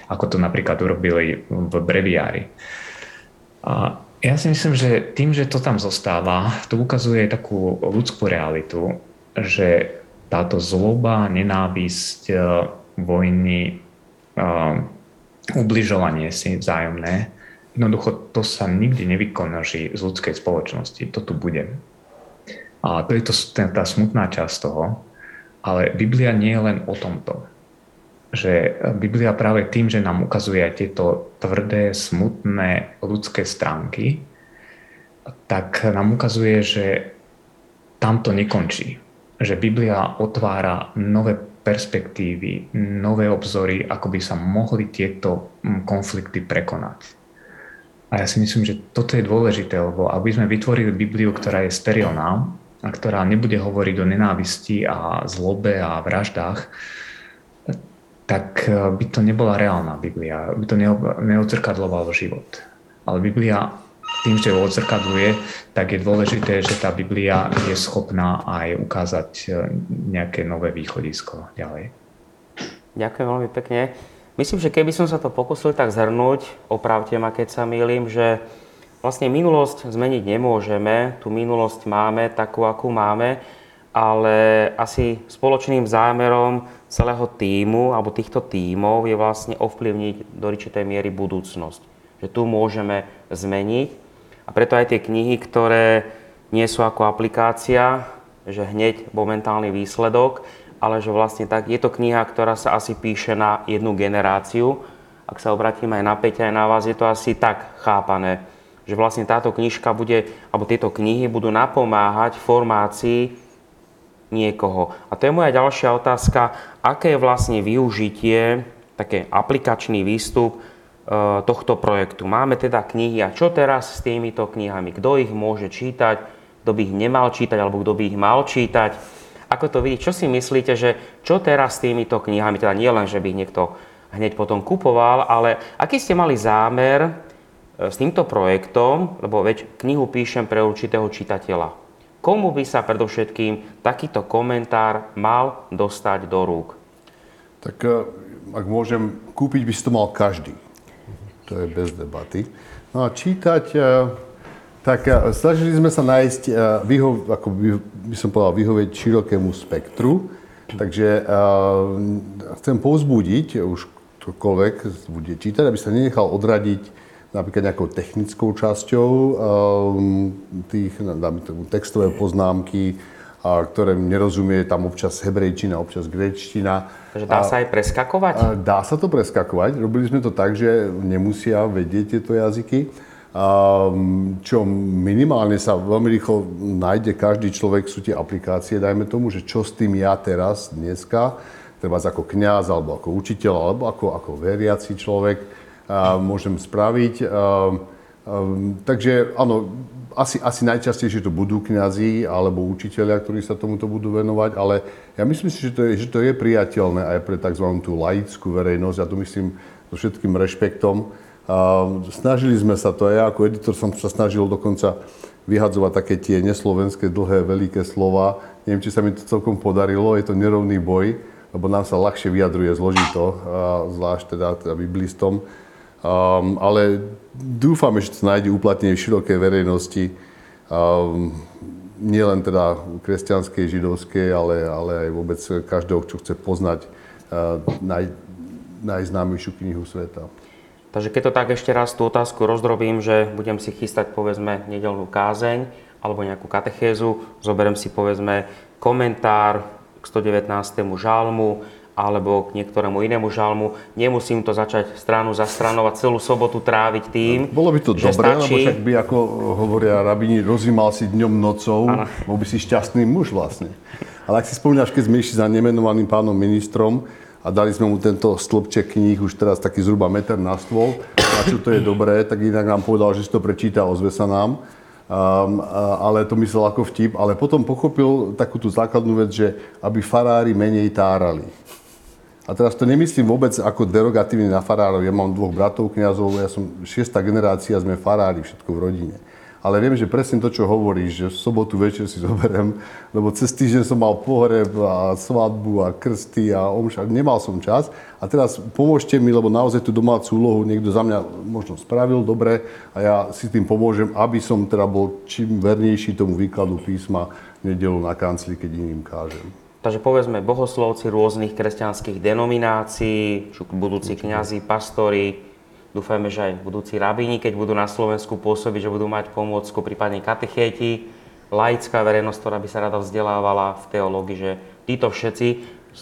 Ako to napríklad urobili v breviári. A ja si myslím, že tým, že to tam zostáva, to ukazuje takú ľudskú realitu, že táto zloba, nenávisť, e, vojny, e, ubližovanie si vzájomné, jednoducho to sa nikdy nevykonaží z ľudskej spoločnosti. To tu bude. A to je to, tá smutná časť toho. Ale Biblia nie je len o tomto že Biblia práve tým, že nám ukazuje aj tieto tvrdé, smutné ľudské stránky, tak nám ukazuje, že tam to nekončí. Že Biblia otvára nové perspektívy, nové obzory, ako by sa mohli tieto mm, konflikty prekonať. A ja si myslím, že toto je dôležité, lebo aby sme vytvorili Bibliu, ktorá je sterilná a ktorá nebude hovoriť o nenávisti a zlobe a vraždách, tak eh, by to nebola reálna Biblia, by to neodzrkadlovalo život. Ale Biblia tým, že ho odzrkadluje, tak je dôležité, že tá Biblia je schopná aj ukázať eh, nejaké nové východisko ďalej. Ďakujem veľmi pekne. Myslím, že keby som sa to pokusil tak zhrnúť, opravte ma, keď sa milím, že vlastne minulosť zmeniť nemôžeme, tú minulosť máme takú, akú máme, ale asi spoločným zámerom celého týmu alebo týchto tímov je vlastne ovplyvniť do určitej miery budúcnosť. Že tu môžeme zmeniť a preto aj tie knihy, ktoré nie sú ako aplikácia, že hneď momentálny výsledok, ale že vlastne tak, je to kniha, ktorá sa asi píše na jednu generáciu. Ak sa obratím aj na Peťa, aj na vás, je to asi tak chápané, že vlastne táto knižka bude, alebo tieto knihy budú napomáhať formácii niekoho. A to je moja ďalšia otázka, aké je vlastne využitie, také aplikačný výstup e, tohto projektu. Máme teda knihy a čo teraz s týmito knihami? Kto ich môže čítať? Kto by ich nemal čítať alebo kto by ich mal čítať? Ako to vidí? Čo si myslíte, že čo teraz s týmito knihami? Teda nie len, že by ich niekto hneď potom kupoval, ale aký ste mali zámer e, s týmto projektom, lebo veď knihu píšem pre určitého čitateľa komu by sa predovšetkým takýto komentár mal dostať do rúk? Tak eh, ak môžem, kúpiť by si to mal každý. To je bez debaty. No a čítať, eh, tak eh, snažili sme sa nájsť, vyho, ako by, by som povedal, vyhovieť širokému spektru. Takže chcem povzbudiť už ktokoľvek bude čítať, aby sa nenechal odradiť napríklad nejakou technickou časťou ehm, tých textové poznámky, a ktoré nerozumie, tam občas hebrejčina, občas gréčtina. Takže dá sa aj preskakovať? Dá sa to preskakovať. Robili sme to tak, že nemusia vedieť tieto jazyky. Čo minimálne sa veľmi rýchlo nájde každý človek, sú tie aplikácie, dajme tomu, že čo s tým ja teraz, dneska, treba ako kňaz, alebo ako učiteľ, alebo ako, ako veriaci človek, môžem spraviť. Takže áno, asi, asi najčastejšie to budú kňazi alebo učiteľia, ktorí sa tomuto budú venovať, ale ja myslím si, že to je, že to je priateľné aj pre tzv. tú laickú verejnosť, ja to myslím so všetkým rešpektom. Snažili sme sa to, ja ako editor som sa snažil dokonca vyhadzovať také tie neslovenské dlhé, veľké slova. Neviem, či sa mi to celkom podarilo, je to nerovný boj, lebo nám sa ľahšie vyjadruje zložito, zvlášť teda, teda biblistom Um, ale dúfame, že to nájde uplatnenie v širokej verejnosti. Um, nielen teda kresťanskej, židovskej, ale, ale aj vôbec každého, čo chce poznať uh, naj, najznámejšiu knihu sveta. Takže keď to tak ešte raz tú otázku rozdrobím, že budem si chystať povedzme nedelnú kázeň alebo nejakú katechézu, zoberiem si povedzme komentár k 119. žalmu, alebo k niektorému inému žalmu. Nemusím to začať stranu za stranou a celú sobotu tráviť tým, Bolo by to že dobré, stačí... lebo však by, ako hovoria rabini, rozímal si dňom nocou, bol by si šťastný muž vlastne. Ale ak si spomínaš, keď sme išli za nemenovaným pánom ministrom a dali sme mu tento stĺpček kníh, už teraz taký zhruba meter na stôl, na čo to je dobré, tak inak nám povedal, že si to prečíta, ozve sa nám. Um, ale to myslel ako vtip, ale potom pochopil takú tú základnú vec, že aby farári menej tárali. A teraz to nemyslím vôbec ako derogatívne na farárov. Ja mám dvoch bratov kniazov, ja som šiesta generácia, sme farári, všetko v rodine. Ale viem, že presne to, čo hovoríš, že v sobotu večer si zoberiem, lebo cez týždeň som mal pohreb a svadbu a krsty a omša, nemal som čas. A teraz pomôžte mi, lebo naozaj tú domácu úlohu niekto za mňa možno spravil dobre a ja si tým pomôžem, aby som teda bol čím vernejší tomu výkladu písma nedelu na kancli, keď iným kážem. Takže povedzme bohoslovci rôznych kresťanských denominácií, budúci kňazi, pastori, dúfajme, že aj budúci rabíni, keď budú na Slovensku pôsobiť, že budú mať pomôcku, prípadne katechéti, laická verejnosť, ktorá by sa rada vzdelávala v teológii, že títo všetci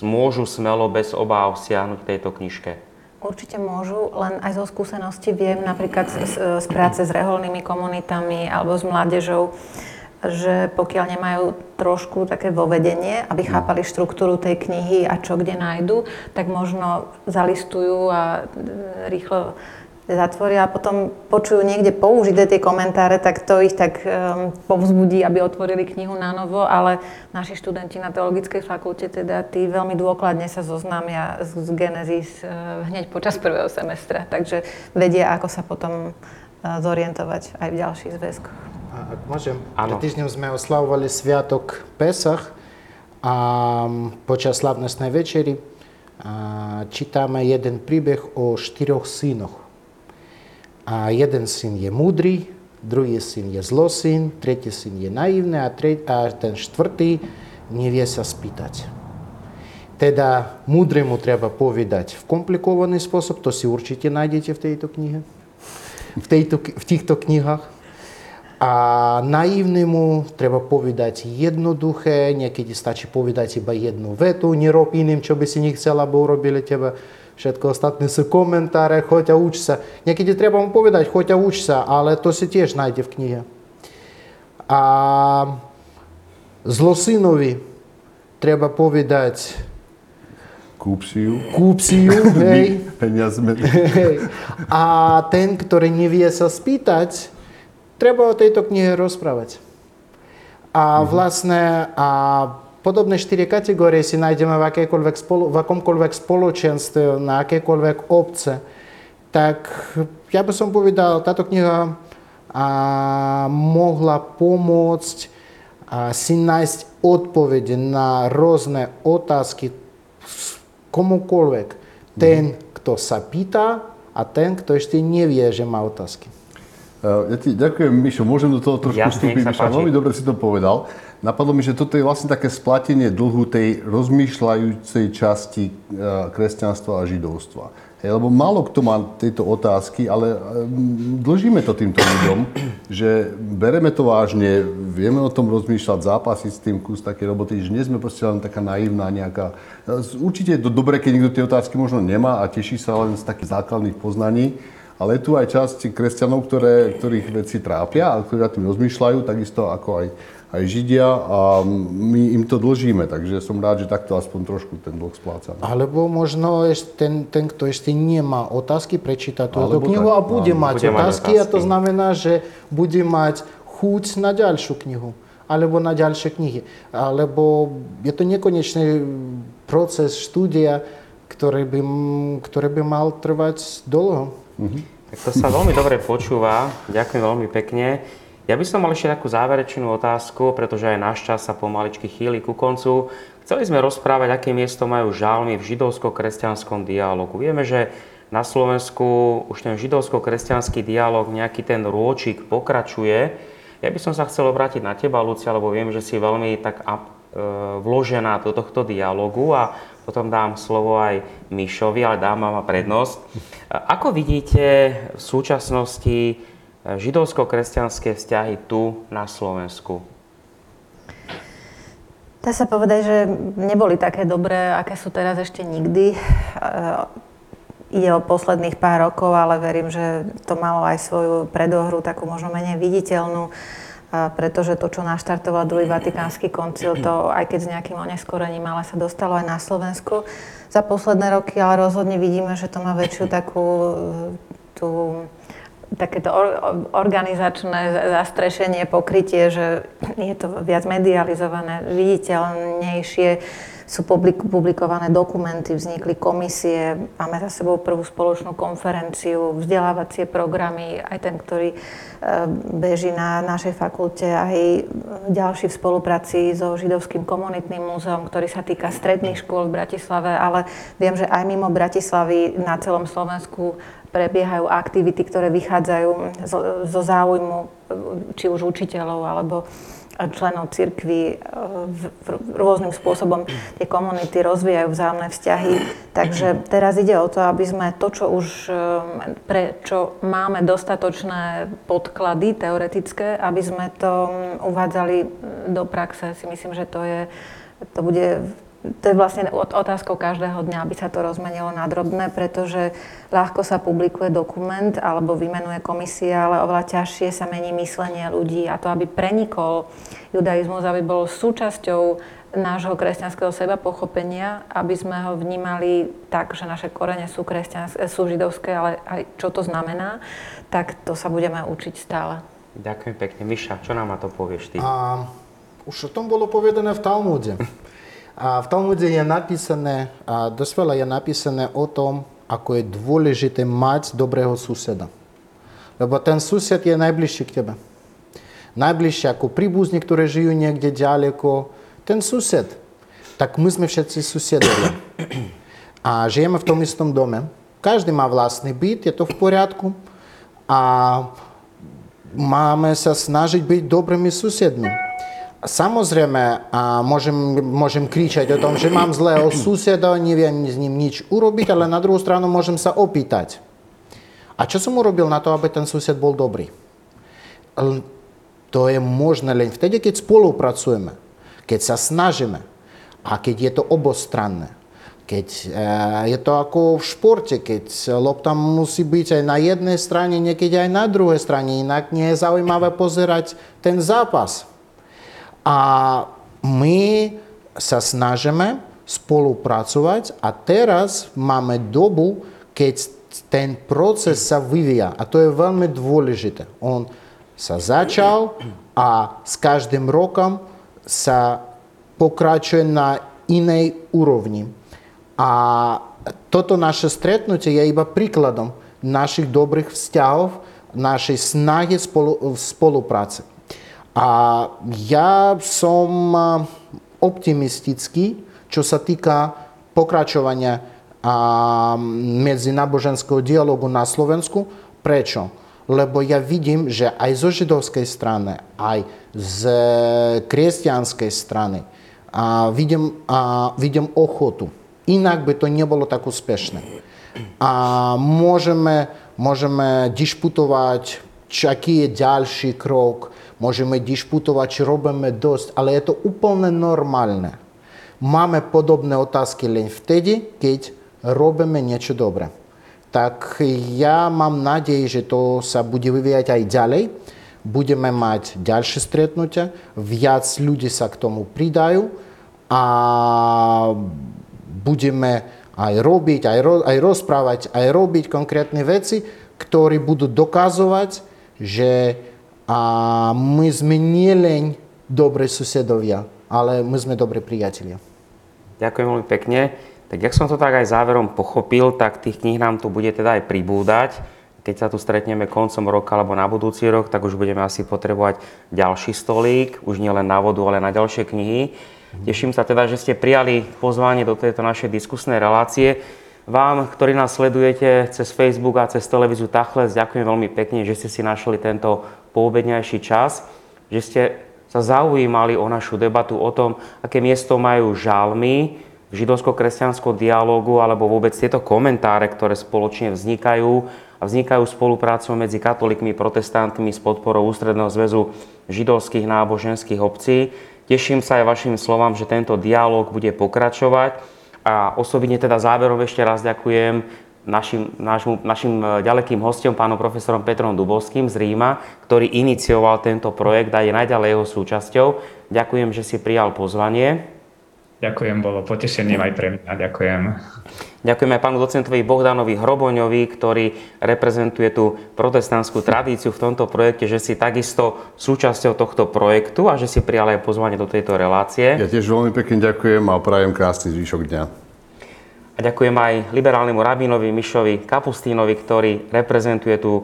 môžu smelo bez obáv siahnuť tejto knižke. Určite môžu, len aj zo skúsenosti viem napríklad z, z práce s reholnými komunitami alebo s mládežou, že pokiaľ nemajú trošku také vovedenie, aby chápali štruktúru tej knihy a čo kde nájdu, tak možno zalistujú a e, rýchlo zatvoria a potom počujú niekde použité tie komentáre, tak to ich tak um, povzbudí, aby otvorili knihu na novo, ale naši študenti na teologickej fakulte teda tí veľmi dôkladne sa zoznámia z, z Genesis uh, hneď počas prvého semestra, takže vedia, ako sa potom uh, zorientovať aj v ďalších zväzkoch. Ak môžem, pred týždňom sme oslavovali Sviatok Pesach a počas slavnostnej večeri a, čítame jeden príbeh o štyroch synoch. A jeden syn je múdry, druhý syn je zlosyn, tretí syn je naivný a, tre- a ten štvrtý nevie sa spýtať. Teda múdremu treba povedať v komplikovaný spôsob, to si určite nájdete v tejto knihe, v, tejto, v týchto knihách. A naivnému treba povedať jednoduché, niekedy stačí povedať iba jednu vetu, nerob iným, čo by si nechcel, aby urobili teba. Všetko ostatné sú komentáre, choď a uč sa. Niekedy treba mu povedať, choď a uč sa, ale to si tiež nájde v knihe. A zlosynovi treba povedať, Kúp si ju. kúp si ju, hej. Peniazme. Hej. A ten, ktorý nevie sa spýtať, treba o tejto knihe rozprávať. A vlastne a podobné štyri kategórie si nájdeme v, spolo, v akomkoľvek spoločenstve, na akékoľvek obce. Tak ja by som povedal, táto kniha a, mohla pomôcť a, si nájsť odpovede na rôzne otázky komukoľvek. Ten, kto sa pýta a ten, kto ešte nevie, že má otázky. Ja ti ďakujem, Mišo, môžem do toho trošku Jasne, vstúpiť, Mišo, veľmi dobre si to povedal. Napadlo mi, že toto je vlastne také splatenie dlhu tej rozmýšľajúcej časti e, kresťanstva a židovstva. Hej, lebo málo kto má tieto otázky, ale mm, dlžíme to týmto ľuďom, že bereme to vážne, vieme o tom rozmýšľať, zápasiť s tým kus také roboty, že nie sme proste len taká naivná nejaká... Určite je to dobré, keď niekto tie otázky možno nemá a teší sa len z takých základných poznaní, ale je tu aj časť kresťanov, ktoré, ktorých veci trápia a ktorí nad tým rozmýšľajú, takisto ako aj, aj Židia a my im to dlžíme, takže som rád, že takto aspoň trošku ten dlh splácame. Alebo možno ešte ten, ten, kto ešte nemá otázky, prečíta túto knihu tak, a bude áno, mať bude mať otázky, a to otázky. znamená, že bude mať chuť na ďalšiu knihu alebo na ďalšie knihy. Alebo je to nekonečný proces štúdia, ktorý by, ktorý by mal trvať dlho. Tak to sa veľmi dobre počúva. Ďakujem veľmi pekne. Ja by som mal ešte takú záverečnú otázku, pretože aj náš čas sa pomaličky chýli ku koncu. Chceli sme rozprávať, aké miesto majú žalmy v židovsko-kresťanskom dialogu. Vieme, že na Slovensku už ten židovsko-kresťanský dialog, nejaký ten rôčik pokračuje. Ja by som sa chcel obrátiť na teba, Lucia, lebo viem, že si veľmi tak e, vložená do tohto dialogu a potom dám slovo aj Mišovi, ale dám vám prednosť. Ako vidíte v súčasnosti židovsko-kresťanské vzťahy tu na Slovensku? Dá sa povedať, že neboli také dobré, aké sú teraz ešte nikdy ide o posledných pár rokov, ale verím, že to malo aj svoju predohru, takú možno menej viditeľnú, pretože to, čo naštartoval druhý Vatikánsky koncil, to aj keď s nejakým oneskorením, ale sa dostalo aj na Slovensku. Za posledné roky, ale rozhodne vidíme, že to má väčšiu takú tú, takéto organizačné zastrešenie, pokrytie, že je to viac medializované, viditeľnejšie sú publikované dokumenty, vznikli komisie, máme za sebou prvú spoločnú konferenciu, vzdelávacie programy, aj ten, ktorý e, beží na našej fakulte, aj ďalší v spolupráci so Židovským komunitným múzeom, ktorý sa týka stredných škôl v Bratislave, ale viem, že aj mimo Bratislavy na celom Slovensku prebiehajú aktivity, ktoré vychádzajú zo záujmu či už učiteľov alebo členov cirkvi e, rôznym spôsobom tie komunity rozvíjajú vzájomné vzťahy. Takže teraz ide o to, aby sme to, čo už e, pre čo máme dostatočné podklady teoretické, aby sme to uvádzali do praxe. Si myslím, že to je to bude to je vlastne otázkou každého dňa, aby sa to rozmenilo na drobné, pretože ľahko sa publikuje dokument alebo vymenuje komisia, ale oveľa ťažšie sa mení myslenie ľudí a to, aby prenikol judaizmus, aby bol súčasťou nášho kresťanského seba pochopenia, aby sme ho vnímali tak, že naše korene sú, sú židovské, ale aj čo to znamená, tak to sa budeme učiť stále. Ďakujem pekne. Miša, čo nám na to povieš ty? A, už o tom bolo povedané v Talmude. V Talmude je napísané, a dosť veľa je napísané o tom, ako je dôležité mať dobrého suseda. Lebo ten sused je najbližší k tebe. Najbližšie ako príbuzní, ktorí žijú niekde ďaleko. Ten sused. Tak my sme všetci susedovia. A žijeme v tom istom dome. Každý má vlastný byt, je to v poriadku. A máme sa snažiť byť dobrými susedmi. Samozrejme, a môžem, môžem kričať o tom, že mám zlého suseda, neviem s ním nič urobiť, ale na druhú stranu môžem sa opýtať. A čo som urobil na to, aby ten sused bol dobrý? To je možné len vtedy, keď spolupracujeme, keď sa snažíme a keď je to obostranné. Keď e, je to ako v športe, keď lopta musí byť aj na jednej strane, niekedy aj na druhej strane, inak nie je zaujímavé pozerať ten zápas. A my sa snažíme spolupracovať a teraz máme dobu, keď ten proces sa vyvíja a to je veľmi dôležité. On sa začal a s každým rokom sa pokračuje na inej úrovni. A toto naše stretnutie je iba príkladom našich dobrých vzťahov, snahy spolu, spolupráce. A ja som optimistický, čo sa týka pokračovania medzináboženského dialogu na Slovensku. Prečo? Lebo ja vidím, že aj zo židovskej strany, aj z kresťanskej strany a vidím, a vidím ochotu. Inak by to nebolo tak úspešné. A môžeme, môžeme disputovať, aký je ďalší krok, Môžeme disputovať, či robíme dosť, ale je to úplne normálne. Máme podobné otázky len vtedy, keď robíme niečo dobré. Tak ja mám nádej, že to sa bude vyvíjať aj ďalej. Budeme mať ďalšie stretnutia, viac ľudí sa k tomu pridajú a budeme aj robiť, aj, ro, aj rozprávať, aj robiť konkrétne veci, ktoré budú dokazovať, že a my sme nielen dobrí susedovia, ale my sme dobrí priatelia. Ďakujem veľmi pekne. Tak jak som to tak aj záverom pochopil, tak tých kníh nám tu bude teda aj pribúdať. Keď sa tu stretneme koncom roka alebo na budúci rok, tak už budeme asi potrebovať ďalší stolík, už nielen na vodu, ale na ďalšie knihy. Teším sa teda, že ste prijali pozvanie do tejto našej diskusnej relácie. Vám, ktorí nás sledujete cez Facebook a cez televíziu Tachles, ďakujem veľmi pekne, že ste si našli tento poobedňajší čas, že ste sa zaujímali o našu debatu o tom, aké miesto majú žalmy v židovsko-kresťanskom dialógu alebo vôbec tieto komentáre, ktoré spoločne vznikajú a vznikajú spoluprácou medzi katolíkmi, protestantmi s podporou Ústredného zväzu židovských náboženských obcí. Teším sa aj vašim slovám, že tento dialóg bude pokračovať a osobitne teda záverom ešte raz ďakujem našim, našim, našim e, ďalekým hostom, pánom profesorom Petrom Dubovským z Ríma, ktorý inicioval tento projekt a je najďalej jeho súčasťou. Ďakujem, že si prijal pozvanie. Ďakujem, bolo potešením aj pre mňa. Ďakujem. Ďakujem aj pánu docentovi Bohdanovi Hroboňovi, ktorý reprezentuje tú protestantskú tradíciu v tomto projekte, že si takisto súčasťou tohto projektu a že si prijal aj pozvanie do tejto relácie. Ja tiež veľmi pekne ďakujem a prajem krásny zvyšok dňa. A ďakujem aj liberálnemu rabínovi Mišovi Kapustínovi, ktorý reprezentuje tu e,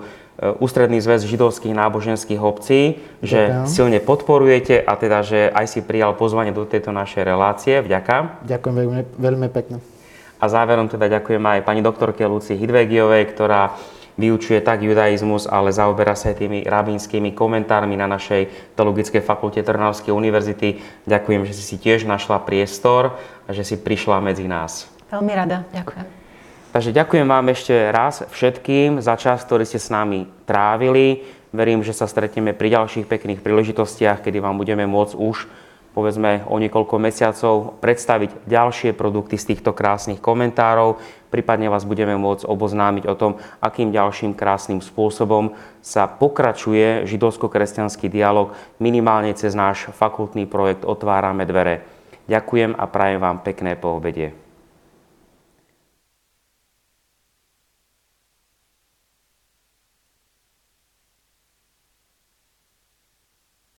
Ústredný zväz židovských náboženských obcí, že Ďakujem. silne podporujete a teda, že aj si prijal pozvanie do tejto našej relácie. Vďaka. Ďakujem veľmi, veľmi pekne. A záverom teda ďakujem aj pani doktorke Luci Hidvegiovej, ktorá vyučuje tak judaizmus, ale zaoberá sa aj tými rabínskymi komentármi na našej teologickej fakulte Trnavskej univerzity. Ďakujem, že si si tiež našla priestor a že si prišla medzi nás. Veľmi rada, ďakujem. Takže ďakujem vám ešte raz všetkým za čas, ktorý ste s nami trávili. Verím, že sa stretneme pri ďalších pekných príležitostiach, kedy vám budeme môcť už povedzme o niekoľko mesiacov predstaviť ďalšie produkty z týchto krásnych komentárov. Prípadne vás budeme môcť oboznámiť o tom, akým ďalším krásnym spôsobom sa pokračuje židovsko-kresťanský dialog minimálne cez náš fakultný projekt Otvárame dvere. Ďakujem a prajem vám pekné poobedie.